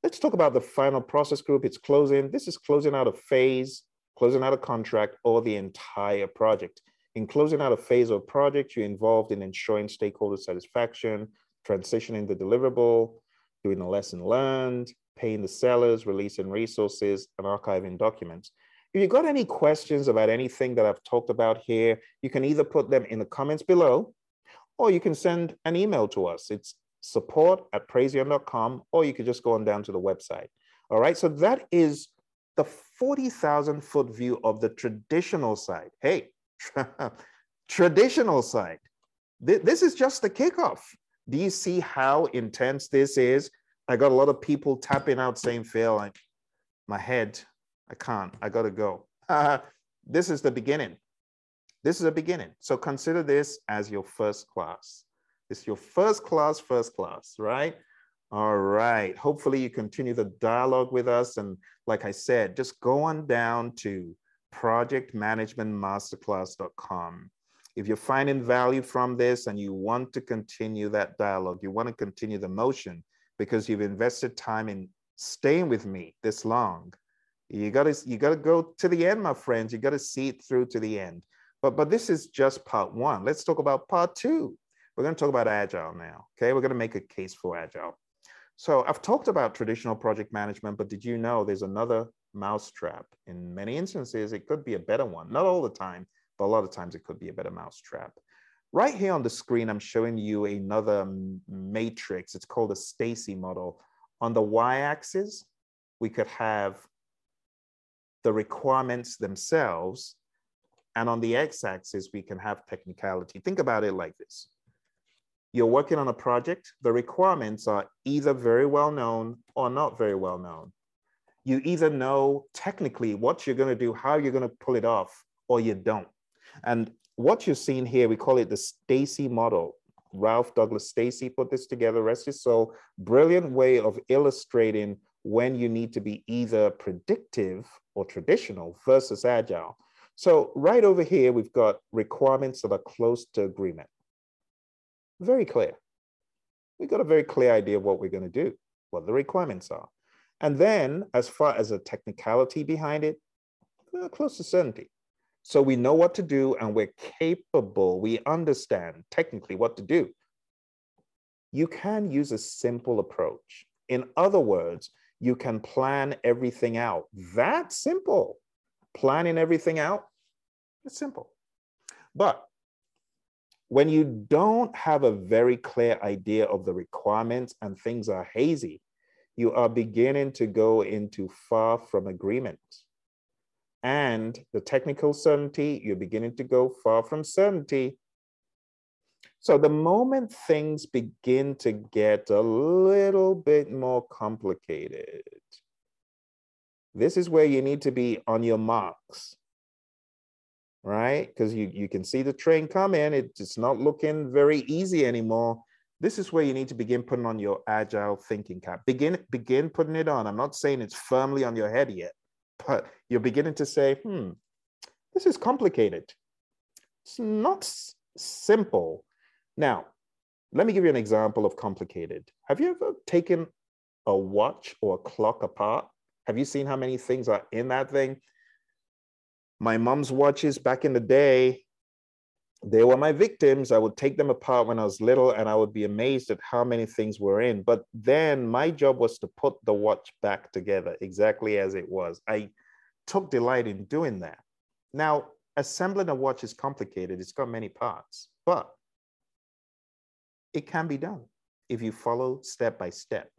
Let's talk about the final process group. It's closing. This is closing out a phase, closing out a contract, or the entire project. In closing out a phase of project, you're involved in ensuring stakeholder satisfaction, transitioning the deliverable, doing a lesson learned, paying the sellers, releasing resources, and archiving documents. If you've got any questions about anything that I've talked about here, you can either put them in the comments below, or you can send an email to us. It's support at praizion.com, or you could just go on down to the website. All right, so that is the 40,000 foot view of the traditional side. Hey, traditional side. This is just the kickoff. Do you see how intense this is? I got a lot of people tapping out saying, Phil, I, my head, I can't, I gotta go. Uh, this is the beginning. This is a beginning. So consider this as your first class. It's your first class, first class, right? All right. Hopefully you continue the dialogue with us. And like I said, just go on down to projectmanagementmasterclass.com. If you're finding value from this and you want to continue that dialogue, you want to continue the motion because you've invested time in staying with me this long, you gotta you gotta go to the end, my friends. You gotta see it through to the end. But but this is just part one. Let's talk about part two. We're gonna talk about agile now. Okay, we're gonna make a case for agile. So I've talked about traditional project management, but did you know there's another mousetrap. In many instances, it could be a better one. Not all the time, but a lot of times it could be a better mousetrap. Right here on the screen, I'm showing you another matrix. It's called a Stacey model. On the y-axis, we could have the requirements themselves. And on the x-axis, we can have technicality. Think about it like this. You're working on a project. The requirements are either very well known or not very well known you either know technically what you're going to do, how you're going to pull it off, or you don't. And what you're seeing here, we call it the Stacey model. Ralph Douglas Stacey put this together, rest his soul. Brilliant way of illustrating when you need to be either predictive or traditional versus agile. So right over here, we've got requirements that are close to agreement. Very clear. We've got a very clear idea of what we're going to do, what the requirements are. And then as far as the technicality behind it, close to certainty. So we know what to do and we're capable, we understand technically what to do. You can use a simple approach. In other words, you can plan everything out. That simple. Planning everything out, it's simple. But when you don't have a very clear idea of the requirements and things are hazy, you are beginning to go into far from agreement. And the technical certainty, you're beginning to go far from certainty. So the moment things begin to get a little bit more complicated, this is where you need to be on your marks, right? Because you, you can see the train coming. It's not looking very easy anymore this is where you need to begin putting on your agile thinking cap. Begin, begin putting it on. I'm not saying it's firmly on your head yet, but you're beginning to say, hmm, this is complicated. It's not simple. Now, let me give you an example of complicated. Have you ever taken a watch or a clock apart. Have you seen how many things are in that thing? My mom's watches back in the day, they were my victims. I would take them apart when I was little and I would be amazed at how many things were in. But then my job was to put the watch back together exactly as it was. I took delight in doing that. Now, assembling a watch is complicated, it's got many parts, but it can be done if you follow step by step.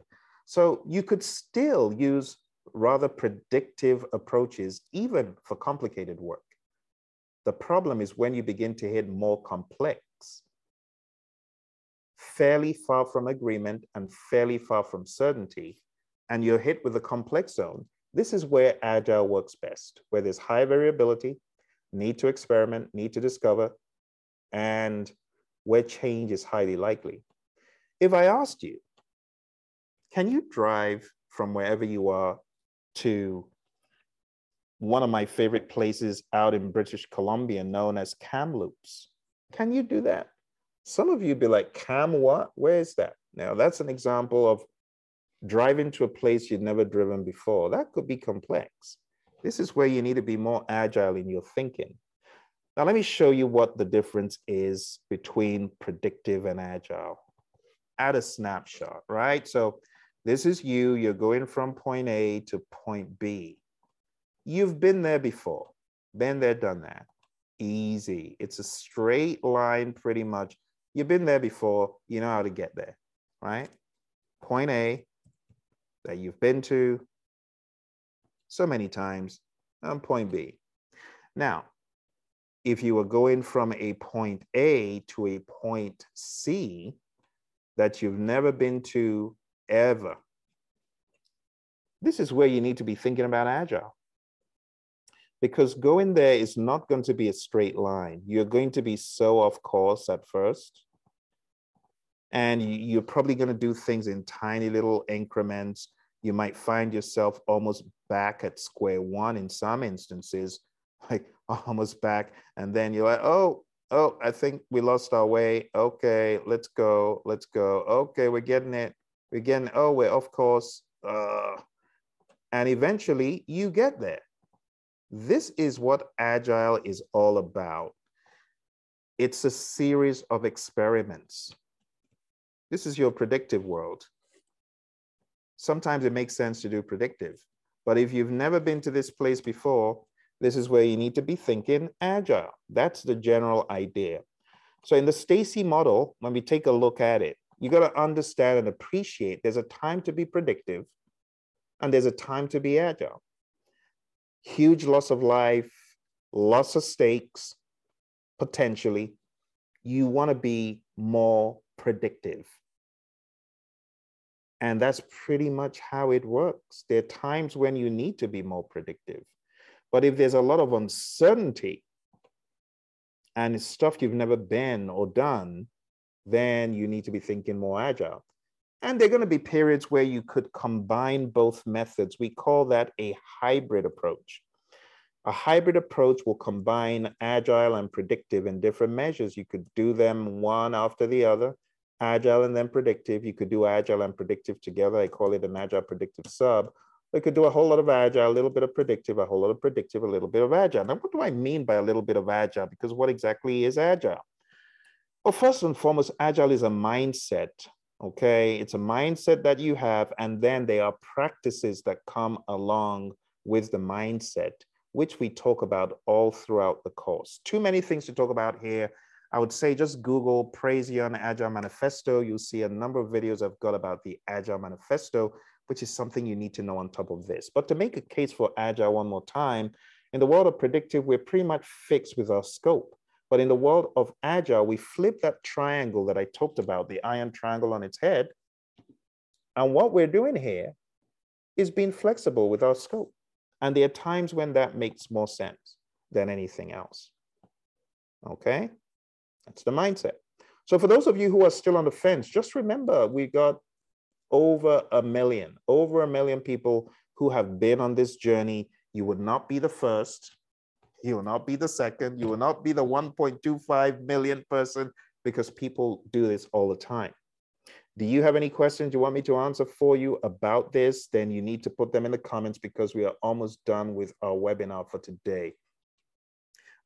So you could still use rather predictive approaches, even for complicated work. The problem is when you begin to hit more complex, fairly far from agreement and fairly far from certainty, and you're hit with the complex zone, this is where agile works best, where there's high variability, need to experiment, need to discover, and where change is highly likely. If I asked you, can you drive from wherever you are to one of my favorite places out in British Columbia known as Kamloops? Can you do that? Some of you be like, Cam what? Where is that? Now, that's an example of driving to a place you've never driven before. That could be complex. This is where you need to be more agile in your thinking. Now, let me show you what the difference is between predictive and agile at a snapshot, right? So this is you, you're going from point A to point B. You've been there before, been there, done that. Easy. It's a straight line pretty much. You've been there before, you know how to get there, right? Point A, that you've been to so many times and point B. Now, if you were going from a point A to a point C that you've never been to ever, this is where you need to be thinking about agile. Because going there is not going to be a straight line. You're going to be so off course at first and you're probably going to do things in tiny little increments. You might find yourself almost back at square one in some instances, like almost back. And then you're like, oh, oh, I think we lost our way. Okay, let's go, let's go. Okay, we're getting it. Getting, oh, we're of course. Uh, and eventually you get there. This is what Agile is all about. It's a series of experiments. This is your predictive world. Sometimes it makes sense to do predictive, but if you've never been to this place before, this is where you need to be thinking agile. That's the general idea. So in the Stacey model, when we take a look at it, you got to understand and appreciate there's a time to be predictive and there's a time to be agile. Huge loss of life, loss of stakes, potentially. You want to be more predictive. And that's pretty much how it works. There are times when you need to be more predictive. But if there's a lot of uncertainty and it's stuff you've never been or done, then you need to be thinking more agile. And there are going to be periods where you could combine both methods. We call that a hybrid approach. A hybrid approach will combine agile and predictive in different measures. You could do them one after the other agile and then predictive. You could do agile and predictive together. I call it an agile predictive sub. We could do a whole lot of agile, a little bit of predictive, a whole lot of predictive, a little bit of agile. Now, what do I mean by a little bit of agile? Because what exactly is agile? Well, first and foremost, agile is a mindset. Okay, it's a mindset that you have, and then there are practices that come along with the mindset, which we talk about all throughout the course. Too many things to talk about here. I would say just Google Praizion Agile Manifesto. You'll see a number of videos I've got about the Agile Manifesto, which is something you need to know on top of this. But to make a case for Agile one more time, in the world of predictive, we're pretty much fixed with our scope. But in the world of Agile, we flip that triangle that I talked about, the iron triangle on its head. And what we're doing here is being flexible with our scope. And there are times when that makes more sense than anything else. Okay? That's the mindset. So for those of you who are still on the fence, just remember we've got over a million, over a million people who have been on this journey. You would not be the first. You will not be the second. You will not be the 1.25 million person because people do this all the time. Do you have any questions you want me to answer for you about this? Then you need to put them in the comments because we are almost done with our webinar for today.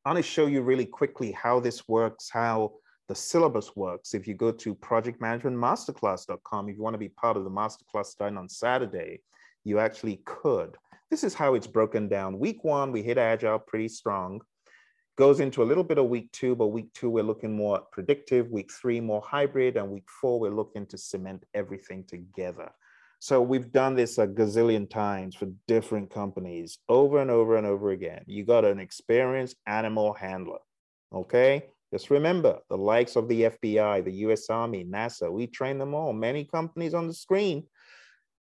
I'm going to show you really quickly how this works, how the syllabus works. If you go to projectmanagementmasterclass.com, if you want to be part of the masterclass starting on Saturday, you actually could. This is how it's broken down. Week one, we hit Agile pretty strong. Goes into a little bit of week two, but week two, we're looking more predictive. Week three, more hybrid. And week four, we're looking to cement everything together. So we've done this a gazillion times for different companies over and over and over again. You got an experienced animal handler, okay? Just remember the likes of the FBI, the US Army, NASA, we train them all. Many companies on the screen,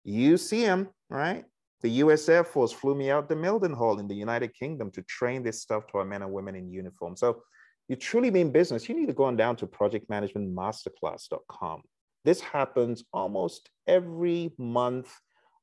you see them, right? The US Air Force flew me out to Mildenhall in the United Kingdom to train this stuff to our men and women in uniform. So you truly mean business, you need to go on down to projectmanagementmasterclass.com. This happens almost every month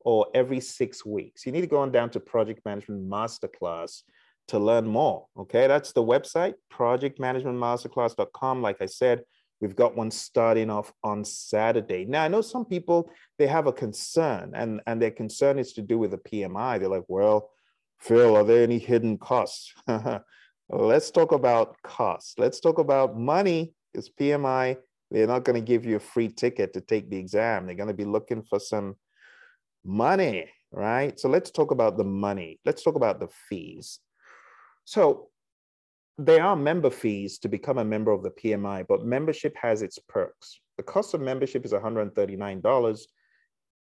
or every six weeks. You need to go on down to Project Management Masterclass to learn more. Okay, that's the website, projectmanagementmasterclass.com. Like I said, we've got one starting off on Saturday. Now, I know some people, they have a concern, and, and their concern is to do with the PMI. They're like, well, Phil, are there any hidden costs? Let's talk about costs. Let's talk about money, because PMI, they're not going to give you a free ticket to take the exam. They're going to be looking for some money, right? So let's talk about the money. Let's talk about the fees. So there are member fees to become a member of the PMI, but membership has its perks. The cost of membership is $139.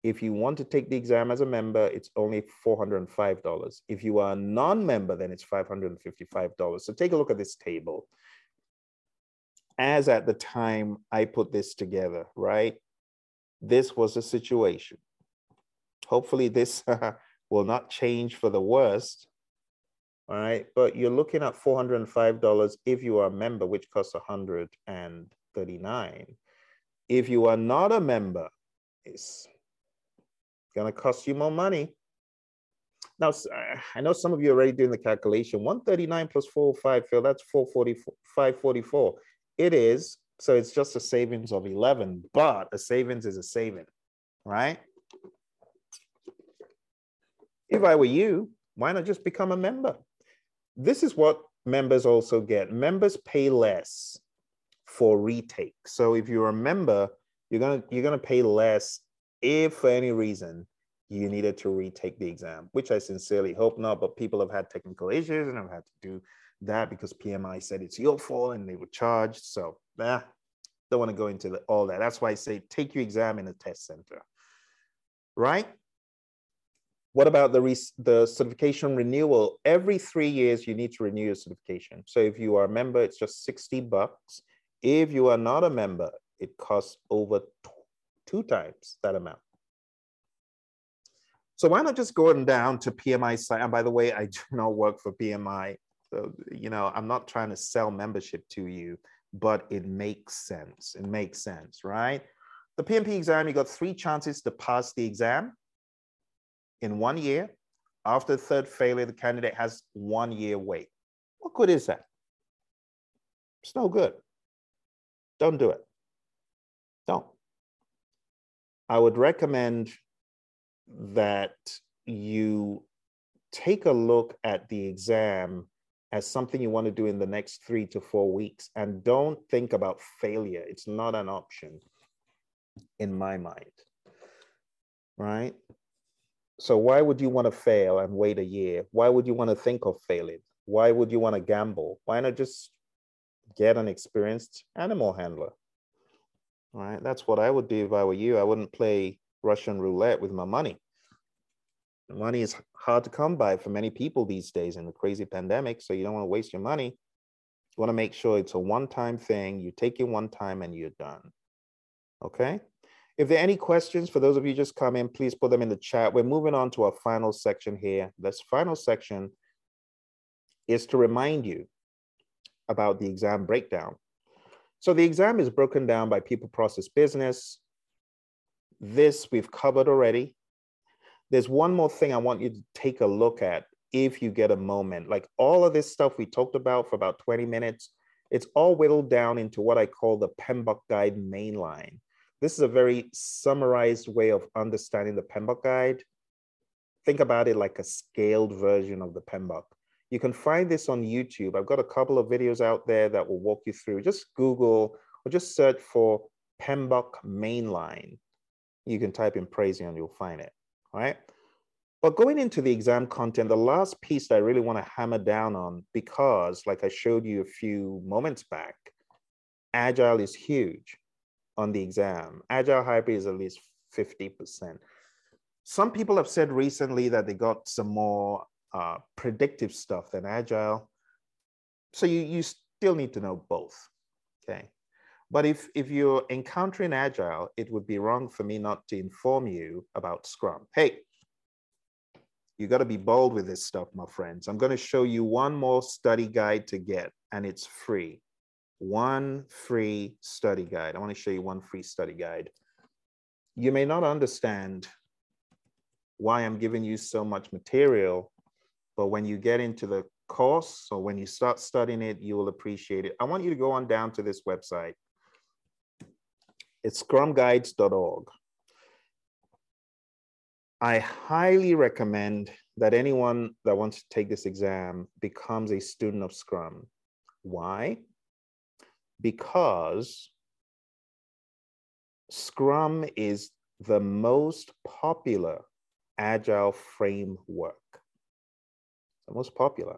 If you want to take the exam as a member, it's only $405. If you are a non-member, then it's $555. So take a look at this table. As at the time I put this together, right? This was a situation. Hopefully this will not change for the worst, all right? But you're looking at $405 if you are a member, which costs 139 If you are not a member, it's gonna cost you more money. Now, I know some of you are already doing the calculation. 139 plus 405, Phil, that's 444, 544. It is, so it's just a savings of 11, but a savings is a saving, right? If I were you, why not just become a member? This is what members also get. Members pay less for retake. So if you're a member, you're gonna you're gonna pay less if for any reason you needed to retake the exam, which I sincerely hope not. But people have had technical issues and have had to do that because PMI said it's your fault and they were charged. So nah, don't want to go into the, all that. That's why I say take your exam in a test center, right? What about the, the certification renewal? Every three years, you need to renew your certification. So if you are a member, it's just 60 bucks. If you are not a member, it costs over two times that amount. So why not just go down to PMI site? And by the way, I do not work for PMI. So, you know, I'm not trying to sell membership to you, but it makes sense. It makes sense, right? The PMP exam, you got three chances to pass the exam in one year. After the third failure, the candidate has one year wait. What good is that? It's no good. Don't do it. Don't. I would recommend that you take a look at the exam as something you want to do in the next three to four weeks and don't think about failure. It's not an option in my mind, right? So why would you want to fail and wait a year? Why would you want to think of failing? Why would you want to gamble? Why not just get an experienced animal handler? All right, that's what I would do if I were you. I wouldn't play Russian roulette with my money. Money is hard to come by for many people these days in the crazy pandemic, so you don't want to waste your money. You want to make sure it's a one-time thing. You take it one time and you're done. Okay? If there are any questions for those of you just come in, please put them in the chat. We're moving on to our final section here. This final section is to remind you about the exam breakdown. So the exam is broken down by people, process, business. This we've covered already. There's one more thing I want you to take a look at if you get a moment. Like all of this stuff we talked about for about 20 minutes, it's all whittled down into what I call the PMBOK guide mainline. This is a very summarized way of understanding the PMBOK guide. Think about it like a scaled version of the PMBOK. You can find this on YouTube. I've got a couple of videos out there that will walk you through. Just Google or just search for PMBOK mainline. You can type in Praizion and you'll find it, all right? But going into the exam content, the last piece that I really want to hammer down on, because like I showed you a few moments back, Agile is huge on the exam. Agile hybrid is at least 50%. Some people have said recently that they got some more uh, predictive stuff than agile. So you, you still need to know both, okay? But if, if you're encountering agile, it would be wrong for me not to inform you about Scrum. Hey, you got to be bold with this stuff, my friends. I'm going to show you one more study guide to get, and it's free. One free study guide. I want to show you one free study guide. You may not understand why I'm giving you so much material but when you get into the course or when you start studying it, you will appreciate it. I want you to go on down to this website. It's scrumguides.org. I highly recommend that anyone that wants to take this exam becomes a student of Scrum. Why? Because Scrum is the most popular agile framework the most popular.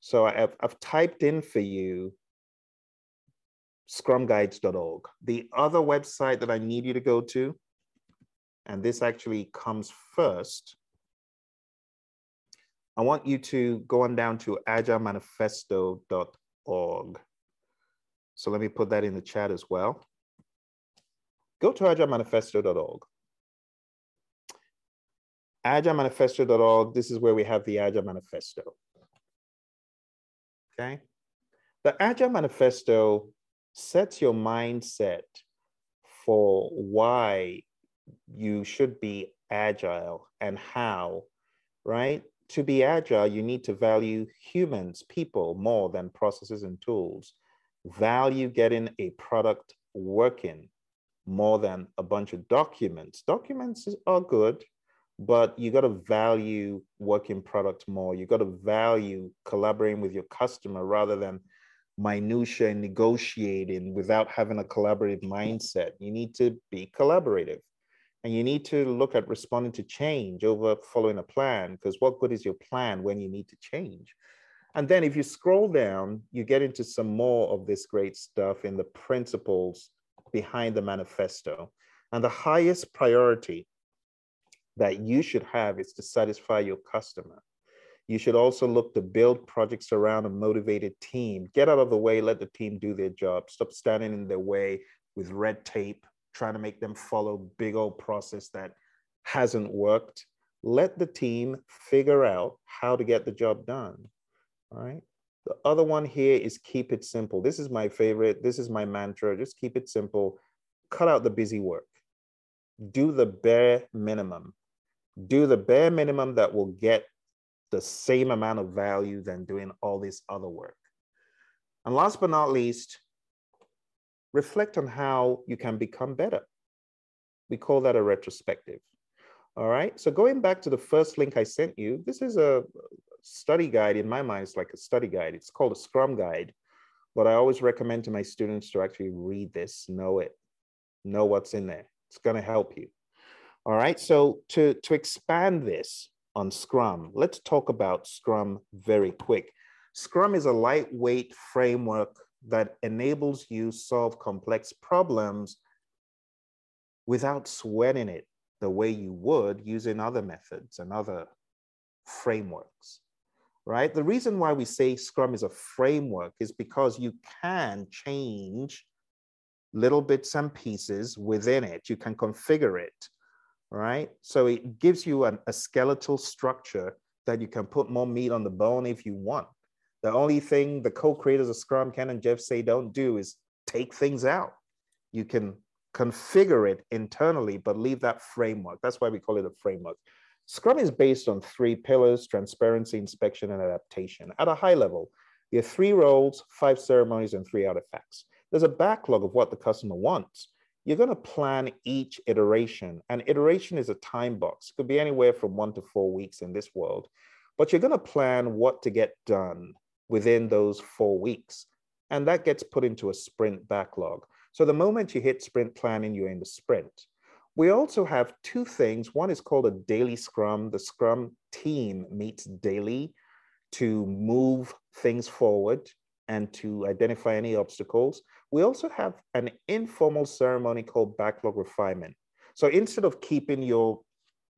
So I've, I've typed in for you scrumguides.org. The other website that I need you to go to, and this actually comes first, I want you to go on down to agilemanifesto.org. So let me put that in the chat as well. Go to agilemanifesto.org agilemanifesto.org, this is where we have the Agile Manifesto. Okay. The Agile Manifesto sets your mindset for why you should be agile and how, right? To be agile, you need to value humans, people, more than processes and tools. Value getting a product working more than a bunch of documents. Documents are good, but you got to value working product more. You got to value collaborating with your customer rather than minutia negotiating without having a collaborative mindset. You need to be collaborative and you need to look at responding to change over following a plan because what good is your plan when you need to change? And then if you scroll down, you get into some more of this great stuff in the principles behind the manifesto. And the highest priority that you should have is to satisfy your customer. You should also look to build projects around a motivated team. Get out of the way, let the team do their job. Stop standing in their way with red tape, trying to make them follow big old process that hasn't worked. Let the team figure out how to get the job done. All right. The other one here is keep it simple. This is my favorite. This is my mantra. Just keep it simple. Cut out the busy work. Do the bare minimum do the bare minimum that will get the same amount of value than doing all this other work. And last but not least, reflect on how you can become better. We call that a retrospective. All right. So going back to the first link I sent you, this is a study guide. In my mind, is like a study guide. It's called a Scrum guide. But I always recommend to my students to actually read this, know it, know what's in there. It's going to help you. All right, so to, to expand this on Scrum, let's talk about Scrum very quick. Scrum is a lightweight framework that enables you solve complex problems without sweating it the way you would using other methods and other frameworks, right? The reason why we say Scrum is a framework is because you can change little bits and pieces within it. You can configure it right? So it gives you an, a skeletal structure that you can put more meat on the bone if you want. The only thing the co-creators of Scrum, Ken and Jeff say don't do is take things out. You can configure it internally, but leave that framework. That's why we call it a framework. Scrum is based on three pillars, transparency, inspection, and adaptation. At a high level, there are three roles, five ceremonies, and three artifacts. There's a backlog of what the customer wants. you're going to plan each iteration. And iteration is a time box. It could be anywhere from one to four weeks in this world, but you're going to plan what to get done within those four weeks. And that gets put into a sprint backlog. So the moment you hit sprint planning, you're in the sprint. We also have two things. One is called a daily scrum. The scrum team meets daily to move things forward and to identify any obstacles. We also have an informal ceremony called backlog refinement. So instead of keeping your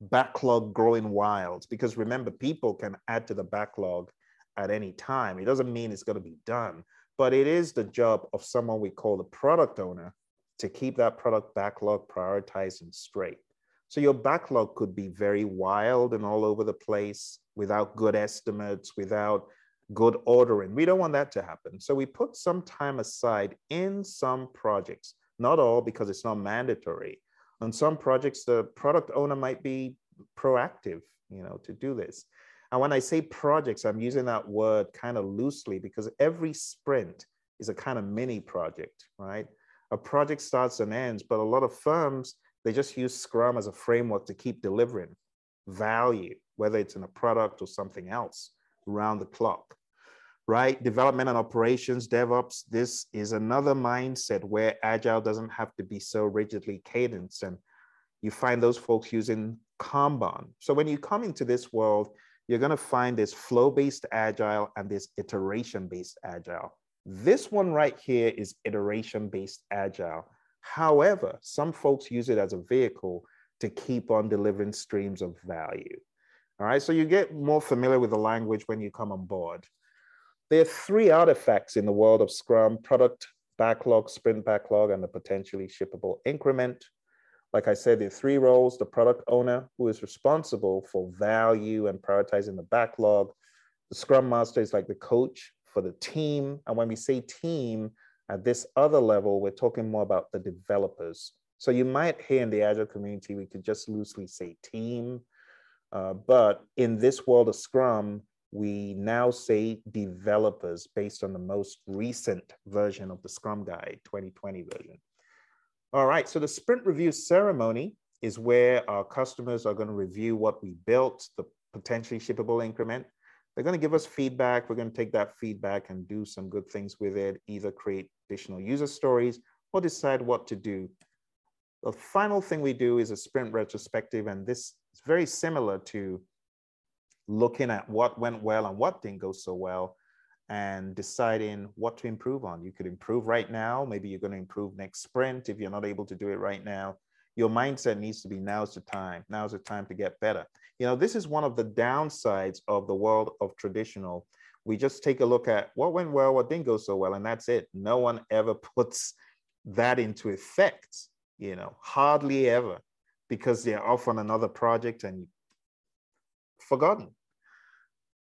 backlog growing wild, because remember, people can add to the backlog at any time. It doesn't mean it's going to be done, but it is the job of someone we call the product owner to keep that product backlog prioritized and straight. So your backlog could be very wild and all over the place without good estimates, without good ordering. We don't want that to happen. So we put some time aside in some projects, not all because it's not mandatory. On some projects, the product owner might be proactive, you know, to do this. And when I say projects, I'm using that word kind of loosely because every sprint is a kind of mini project, right? A project starts and ends, but a lot of firms, they just use Scrum as a framework to keep delivering value, whether it's in a product or something else around the clock, right? Development and operations, DevOps, this is another mindset where Agile doesn't have to be so rigidly cadenced. And you find those folks using Kanban. So when you come into this world, you're going to find this flow-based Agile and this iteration-based Agile. This one right here is iteration-based Agile. However, some folks use it as a vehicle to keep on delivering streams of value. All right, so you get more familiar with the language when you come on board. There are three artifacts in the world of Scrum, product backlog, sprint backlog, and the potentially shippable increment. Like I said, there are three roles, the product owner who is responsible for value and prioritizing the backlog. The scrum master is like the coach for the team. And when we say team at this other level, we're talking more about the developers. So you might hear in the Agile community, we could just loosely say team uh, but in this world of Scrum, we now say developers based on the most recent version of the Scrum Guide 2020 version. All right, so the sprint review ceremony is where our customers are going to review what we built, the potentially shippable increment. They're going to give us feedback. We're going to take that feedback and do some good things with it, either create additional user stories or decide what to do. The final thing we do is a sprint retrospective, and this is very similar to looking at what went well and what didn't go so well and deciding what to improve on. You could improve right now. Maybe you're going to improve next sprint if you're not able to do it right now. Your mindset needs to be now's the time. Now's the time to get better. You know, this is one of the downsides of the world of traditional. We just take a look at what went well, what didn't go so well, and that's it. No one ever puts that into effect, you know, hardly ever because they're off on another project and forgotten.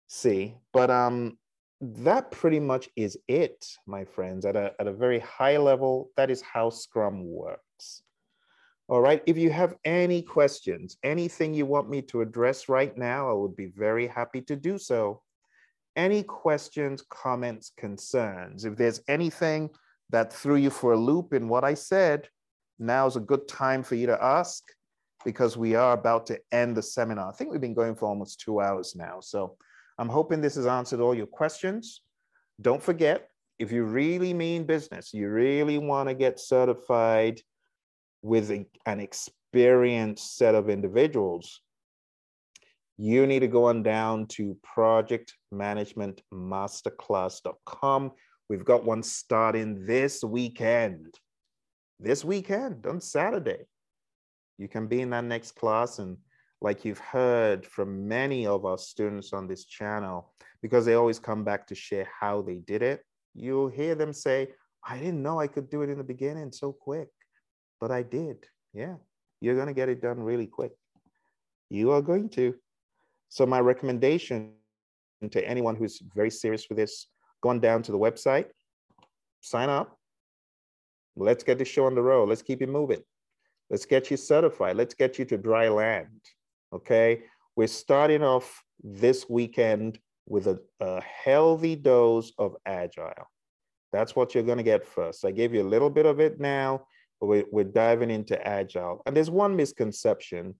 See, but um, that pretty much is it, my friends. At a, at a very high level, that is how Scrum works. All right, if you have any questions, anything you want me to address right now, I would be very happy to do so. Any questions, comments, concerns? If there's anything that threw you for a loop in what I said, now's a good time for you to ask because we are about to end the seminar. I think we've been going for almost two hours now. So I'm hoping this has answered all your questions. Don't forget, if you really mean business, you really want to get certified with a, an experienced set of individuals, you need to go on down to projectmanagementmasterclass.com. We've got one starting this weekend. This weekend on Saturday. You can be in that next class and like you've heard from many of our students on this channel, because they always come back to share how they did it, you'll hear them say, I didn't know I could do it in the beginning so quick, but I did. Yeah, you're going to get it done really quick. You are going to. So, my recommendation to anyone who's very serious with this, go on down to the website, sign up. Let's get the show on the road. Let's keep it moving. Let's get you certified. Let's get you to dry land. Okay. We're starting off this weekend with a, a healthy dose of agile. That's what you're going to get first. I gave you a little bit of it now. We're, we're diving into Agile. And there's one misconception.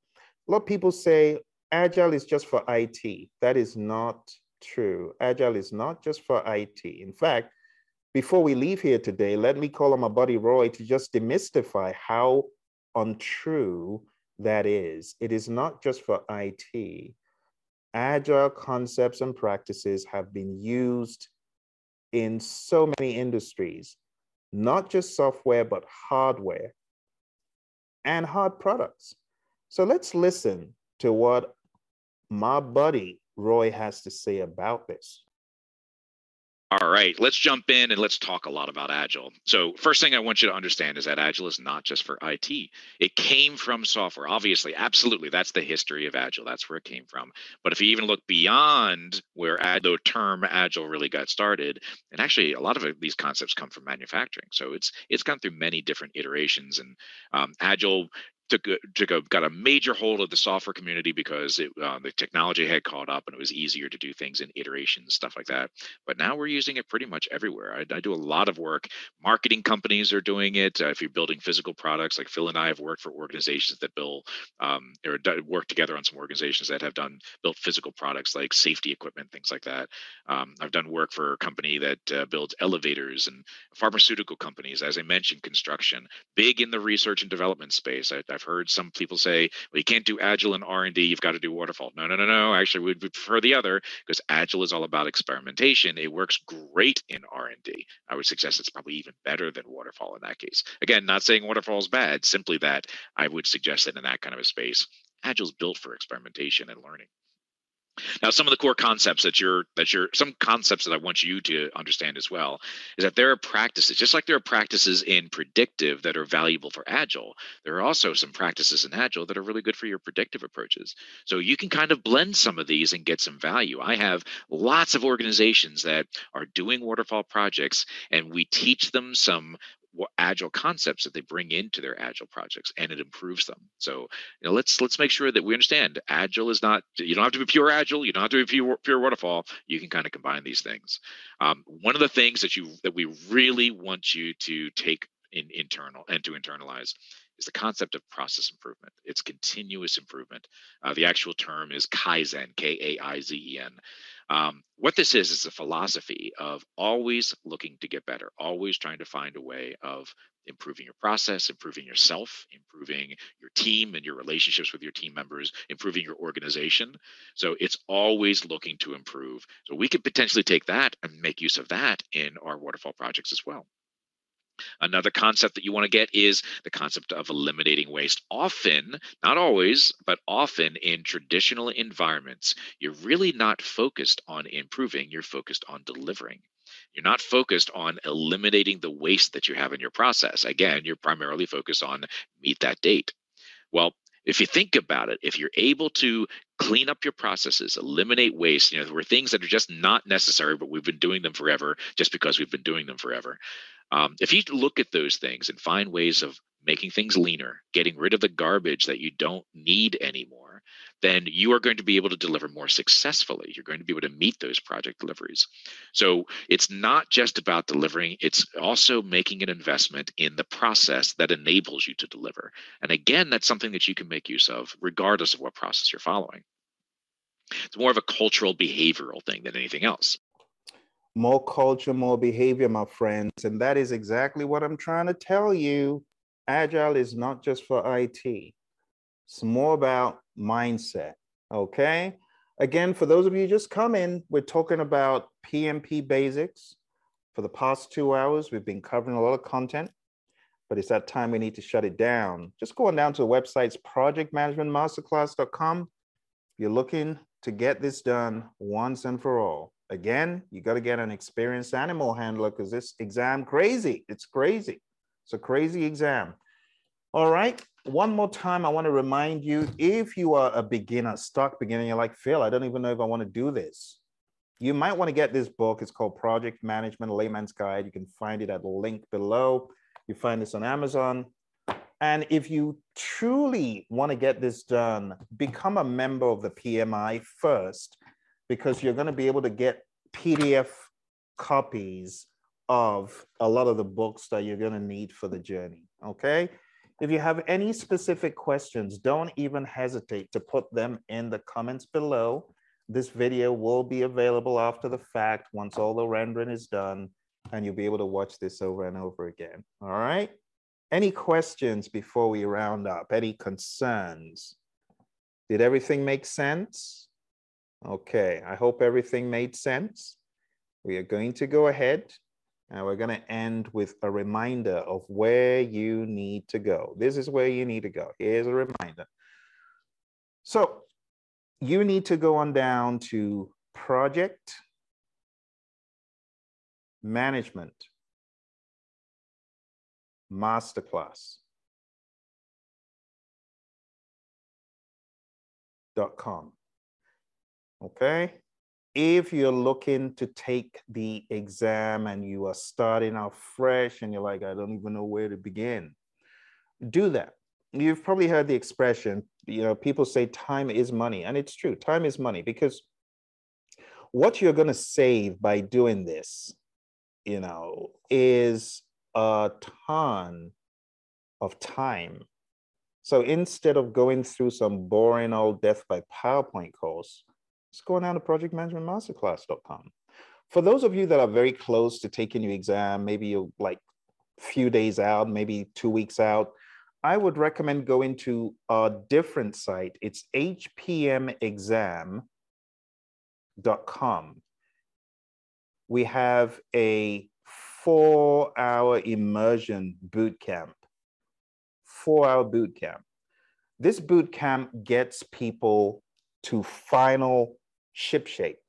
A lot of people say Agile is just for IT. That is not true. Agile is not just for IT. In fact, before we leave here today, let me call on my buddy Roy to just demystify how untrue that is. It is not just for IT. Agile concepts and practices have been used in so many industries, not just software, but hardware and hard products. So let's listen to what my buddy Roy has to say about this. All right, let's jump in and let's talk a lot about Agile. So, first thing I want you to understand is that Agile is not just for IT. It came from software. Obviously, absolutely, that's the history of Agile. That's where it came from. But if you even look beyond where the term Agile really got started, and actually a lot of these concepts come from manufacturing. So it's it's gone through many different iterations, and um, Agile took took got a major hold of the software community because it, uh, the technology had caught up and it was easier to do things in iterations stuff like that. But now we're using it pretty much everywhere. I, I do a lot of work. Marketing companies are doing it. Uh, if you're building physical products like phil and i have worked for organizations that build um, or work together on some organizations that have done built physical products like safety equipment things like that. Um, i've done work for a company that uh, builds elevators and pharmaceutical companies as i mentioned construction big in the research and development space. I, I've heard some people say, well, you can't do agile and R&D, you've got to do waterfall. No, no, no, no. Actually, we prefer the other because agile is all about experimentation. It works great in R&D. I would suggest it's probably even better than waterfall in that case. Again, not saying waterfall is bad, simply that I would suggest that in that kind of a space, agile is built for experimentation and learning. Now, some of the core concepts that you're that you're some concepts that I want you to understand as well is that there are practices, just like there are practices in predictive that are valuable for agile. There are also some practices in agile that are really good for your predictive approaches. So you can kind of blend some of these and get some value. I have lots of organizations that are doing waterfall projects, and we teach them some agile concepts that they bring into their agile projects and it improves them so you know let's let's make sure that we understand agile is not you don't have to be pure agile you don't have to be pure, pure waterfall you can kind of combine these things um, one of the things that you that we really want you to take in internal and to internalize is the concept of process improvement. It's continuous improvement. Uh, the actual term is Kaizen, K A I Z E N. Um, what this is is a philosophy of always looking to get better, always trying to find a way of improving your process, improving yourself, improving your team and your relationships with your team members, improving your organization. So it's always looking to improve. So we could potentially take that and make use of that in our waterfall projects as well. Another concept that you want to get is the concept of eliminating waste. Often, not always, but often in traditional environments, you're really not focused on improving, you're focused on delivering. You're not focused on eliminating the waste that you have in your process. Again, you're primarily focused on meet that date. Well, if you think about it, if you're able to clean up your processes, eliminate waste, you know, there were things that are just not necessary, but we've been doing them forever just because we've been doing them forever. Um, if you look at those things and find ways of making things leaner, getting rid of the garbage that you don't need anymore, then you are going to be able to deliver more successfully. You're going to be able to meet those project deliveries. So it's not just about delivering, it's also making an investment in the process that enables you to deliver. And again, that's something that you can make use of regardless of what process you're following. It's more of a cultural behavioral thing than anything else more culture, more behavior, my friends. And that is exactly what I'm trying to tell you. Agile is not just for IT, it's more about mindset. Okay. Again, for those of you just come in, we're talking about PMP basics. For the past two hours, we've been covering a lot of content, but it's that time we need to shut it down. Just going down to the website's projectmanagementmasterclass.com. You're looking to get this done once and for all. Again, you got to get an experienced animal handler because this exam crazy. It's crazy. It's a crazy exam. All right. One more time, I want to remind you if you are a beginner, stuck beginner, you're like, Phil, I don't even know if I want to do this. You might want to get this book. It's called Project Management Layman's Guide. You can find it at the link below. You find this on Amazon. And if you truly want to get this done, become a member of the PMI first because you're going to be able to get PDF copies of a lot of the books that you're going to need for the journey. okay? If you have any specific questions, don't even hesitate to put them in the comments below. This video will be available after the fact once all the rendering is done and you'll be able to watch this over and over again, all right? Any questions before we round up? Any concerns? Did everything make sense? Okay, I hope everything made sense. We are going to go ahead and we're going to end with a reminder of where you need to go. This is where you need to go. Here's a reminder. So you need to go on down to project management masterclass dot com. Okay. If you're looking to take the exam and you are starting out fresh and you're like, I don't even know where to begin, do that. You've probably heard the expression, you know, people say time is money. And it's true, time is money because what you're going to save by doing this, you know, is a ton of time. So instead of going through some boring old death by PowerPoint course, just go down to projectmanagementmasterclass.com. For those of you that are very close to taking your exam, maybe you're like few days out, maybe two weeks out, I would recommend going to a different site. It's hpmexam.com. We have a four hour immersion boot camp. Four hour boot camp. This boot camp gets people to final ship shape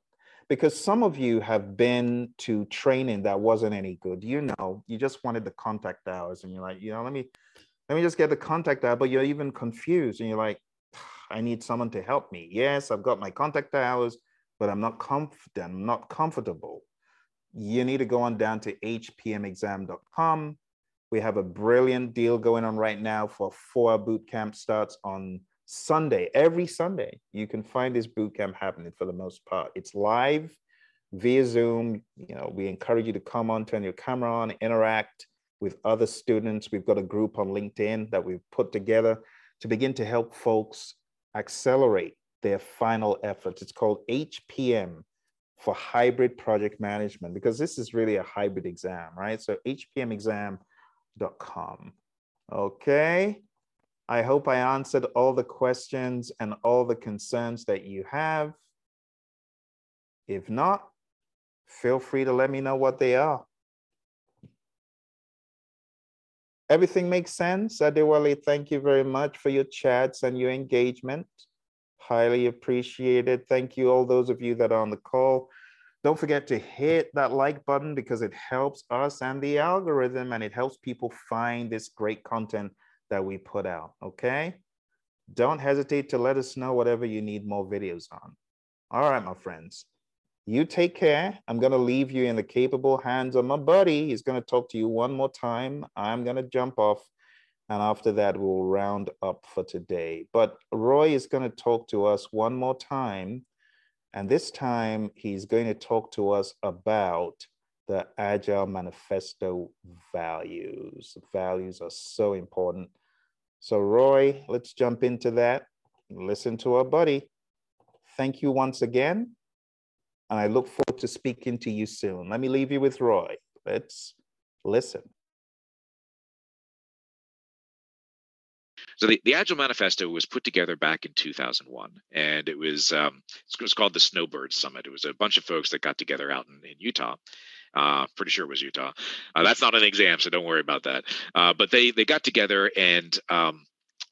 because some of you have been to training that wasn't any good. You know, you just wanted the contact hours and you're like, you know, let me let me just get the contact hour, but you're even confused and you're like, ah, I need someone to help me. Yes, I've got my contact hours, but I'm not confident, I'm not comfortable you need to go on down to hpmexam.com. We have a brilliant deal going on right now for four boot camp starts on Sunday. Every Sunday, you can find this boot camp happening for the most part. It's live via Zoom. You know, we encourage you to come on, turn your camera on, interact with other students. We've got a group on LinkedIn that we've put together to begin to help folks accelerate their final efforts. It's called HPM for hybrid project management because this is really a hybrid exam, right? So hpmexam.com. Okay. I hope I answered all the questions and all the concerns that you have. If not, feel free to let me know what they are. Everything makes sense? Adewale, thank you very much for your chats and your engagement highly appreciated. Thank you, all those of you that are on the call. Don't forget to hit that like button because it helps us and the algorithm and it helps people find this great content that we put out, okay? Don't hesitate to let us know whatever you need more videos on. All right, my friends, you take care. I'm gonna leave you in the capable hands of my buddy. He's gonna talk to you one more time. I'm gonna jump off. And after that, we'll round up for today. But Roy is going to talk to us one more time. And this time, he's going to talk to us about the Agile Manifesto values. Values are so important. So, Roy, let's jump into that. Listen to our buddy. Thank you once again. And I look forward to speaking to you soon. Let me leave you with Roy. Let's listen. So the, the Agile Manifesto was put together back in 2001, and it was um, it was called the Snowbird Summit. It was a bunch of folks that got together out in, in Utah. Uh, pretty sure it was Utah. Uh, that's not an exam, so don't worry about that. Uh, but they they got together and um,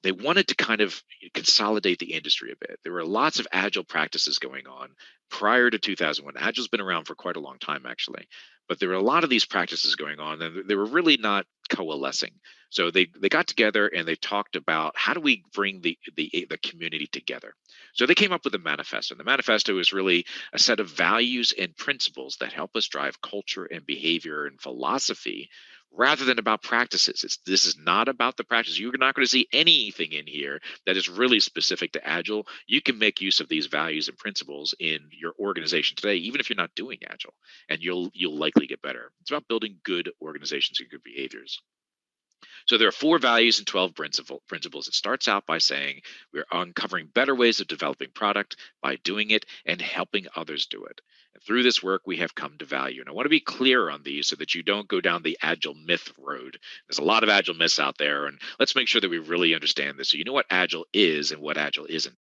they wanted to kind of consolidate the industry a bit. There were lots of agile practices going on prior to 2001. Agile's been around for quite a long time, actually, but there were a lot of these practices going on, and they were really not coalescing. So they they got together and they talked about how do we bring the the eh, the community together. So they came up with a manifesto. And the manifesto is really a set of values and principles that help us drive culture and behavior and philosophy rather than about practices. It's, this is not about the practice. You're not going to see anything in here that is really specific to Agile. You can make use of these values and principles in your organization today, even if you're not doing Agile, and you'll you'll likely get better. It's about building good organizations and good behaviors. So there are four values and 12 principles. It starts out by saying we're uncovering better ways of developing product by doing it and helping others do it. And through this work, we have come to value. And I want to be clear on these so that you don't go down the agile myth road. There's a lot of agile myths out there, and let's make sure that we really understand this. So you know what agile is and what agile isn't.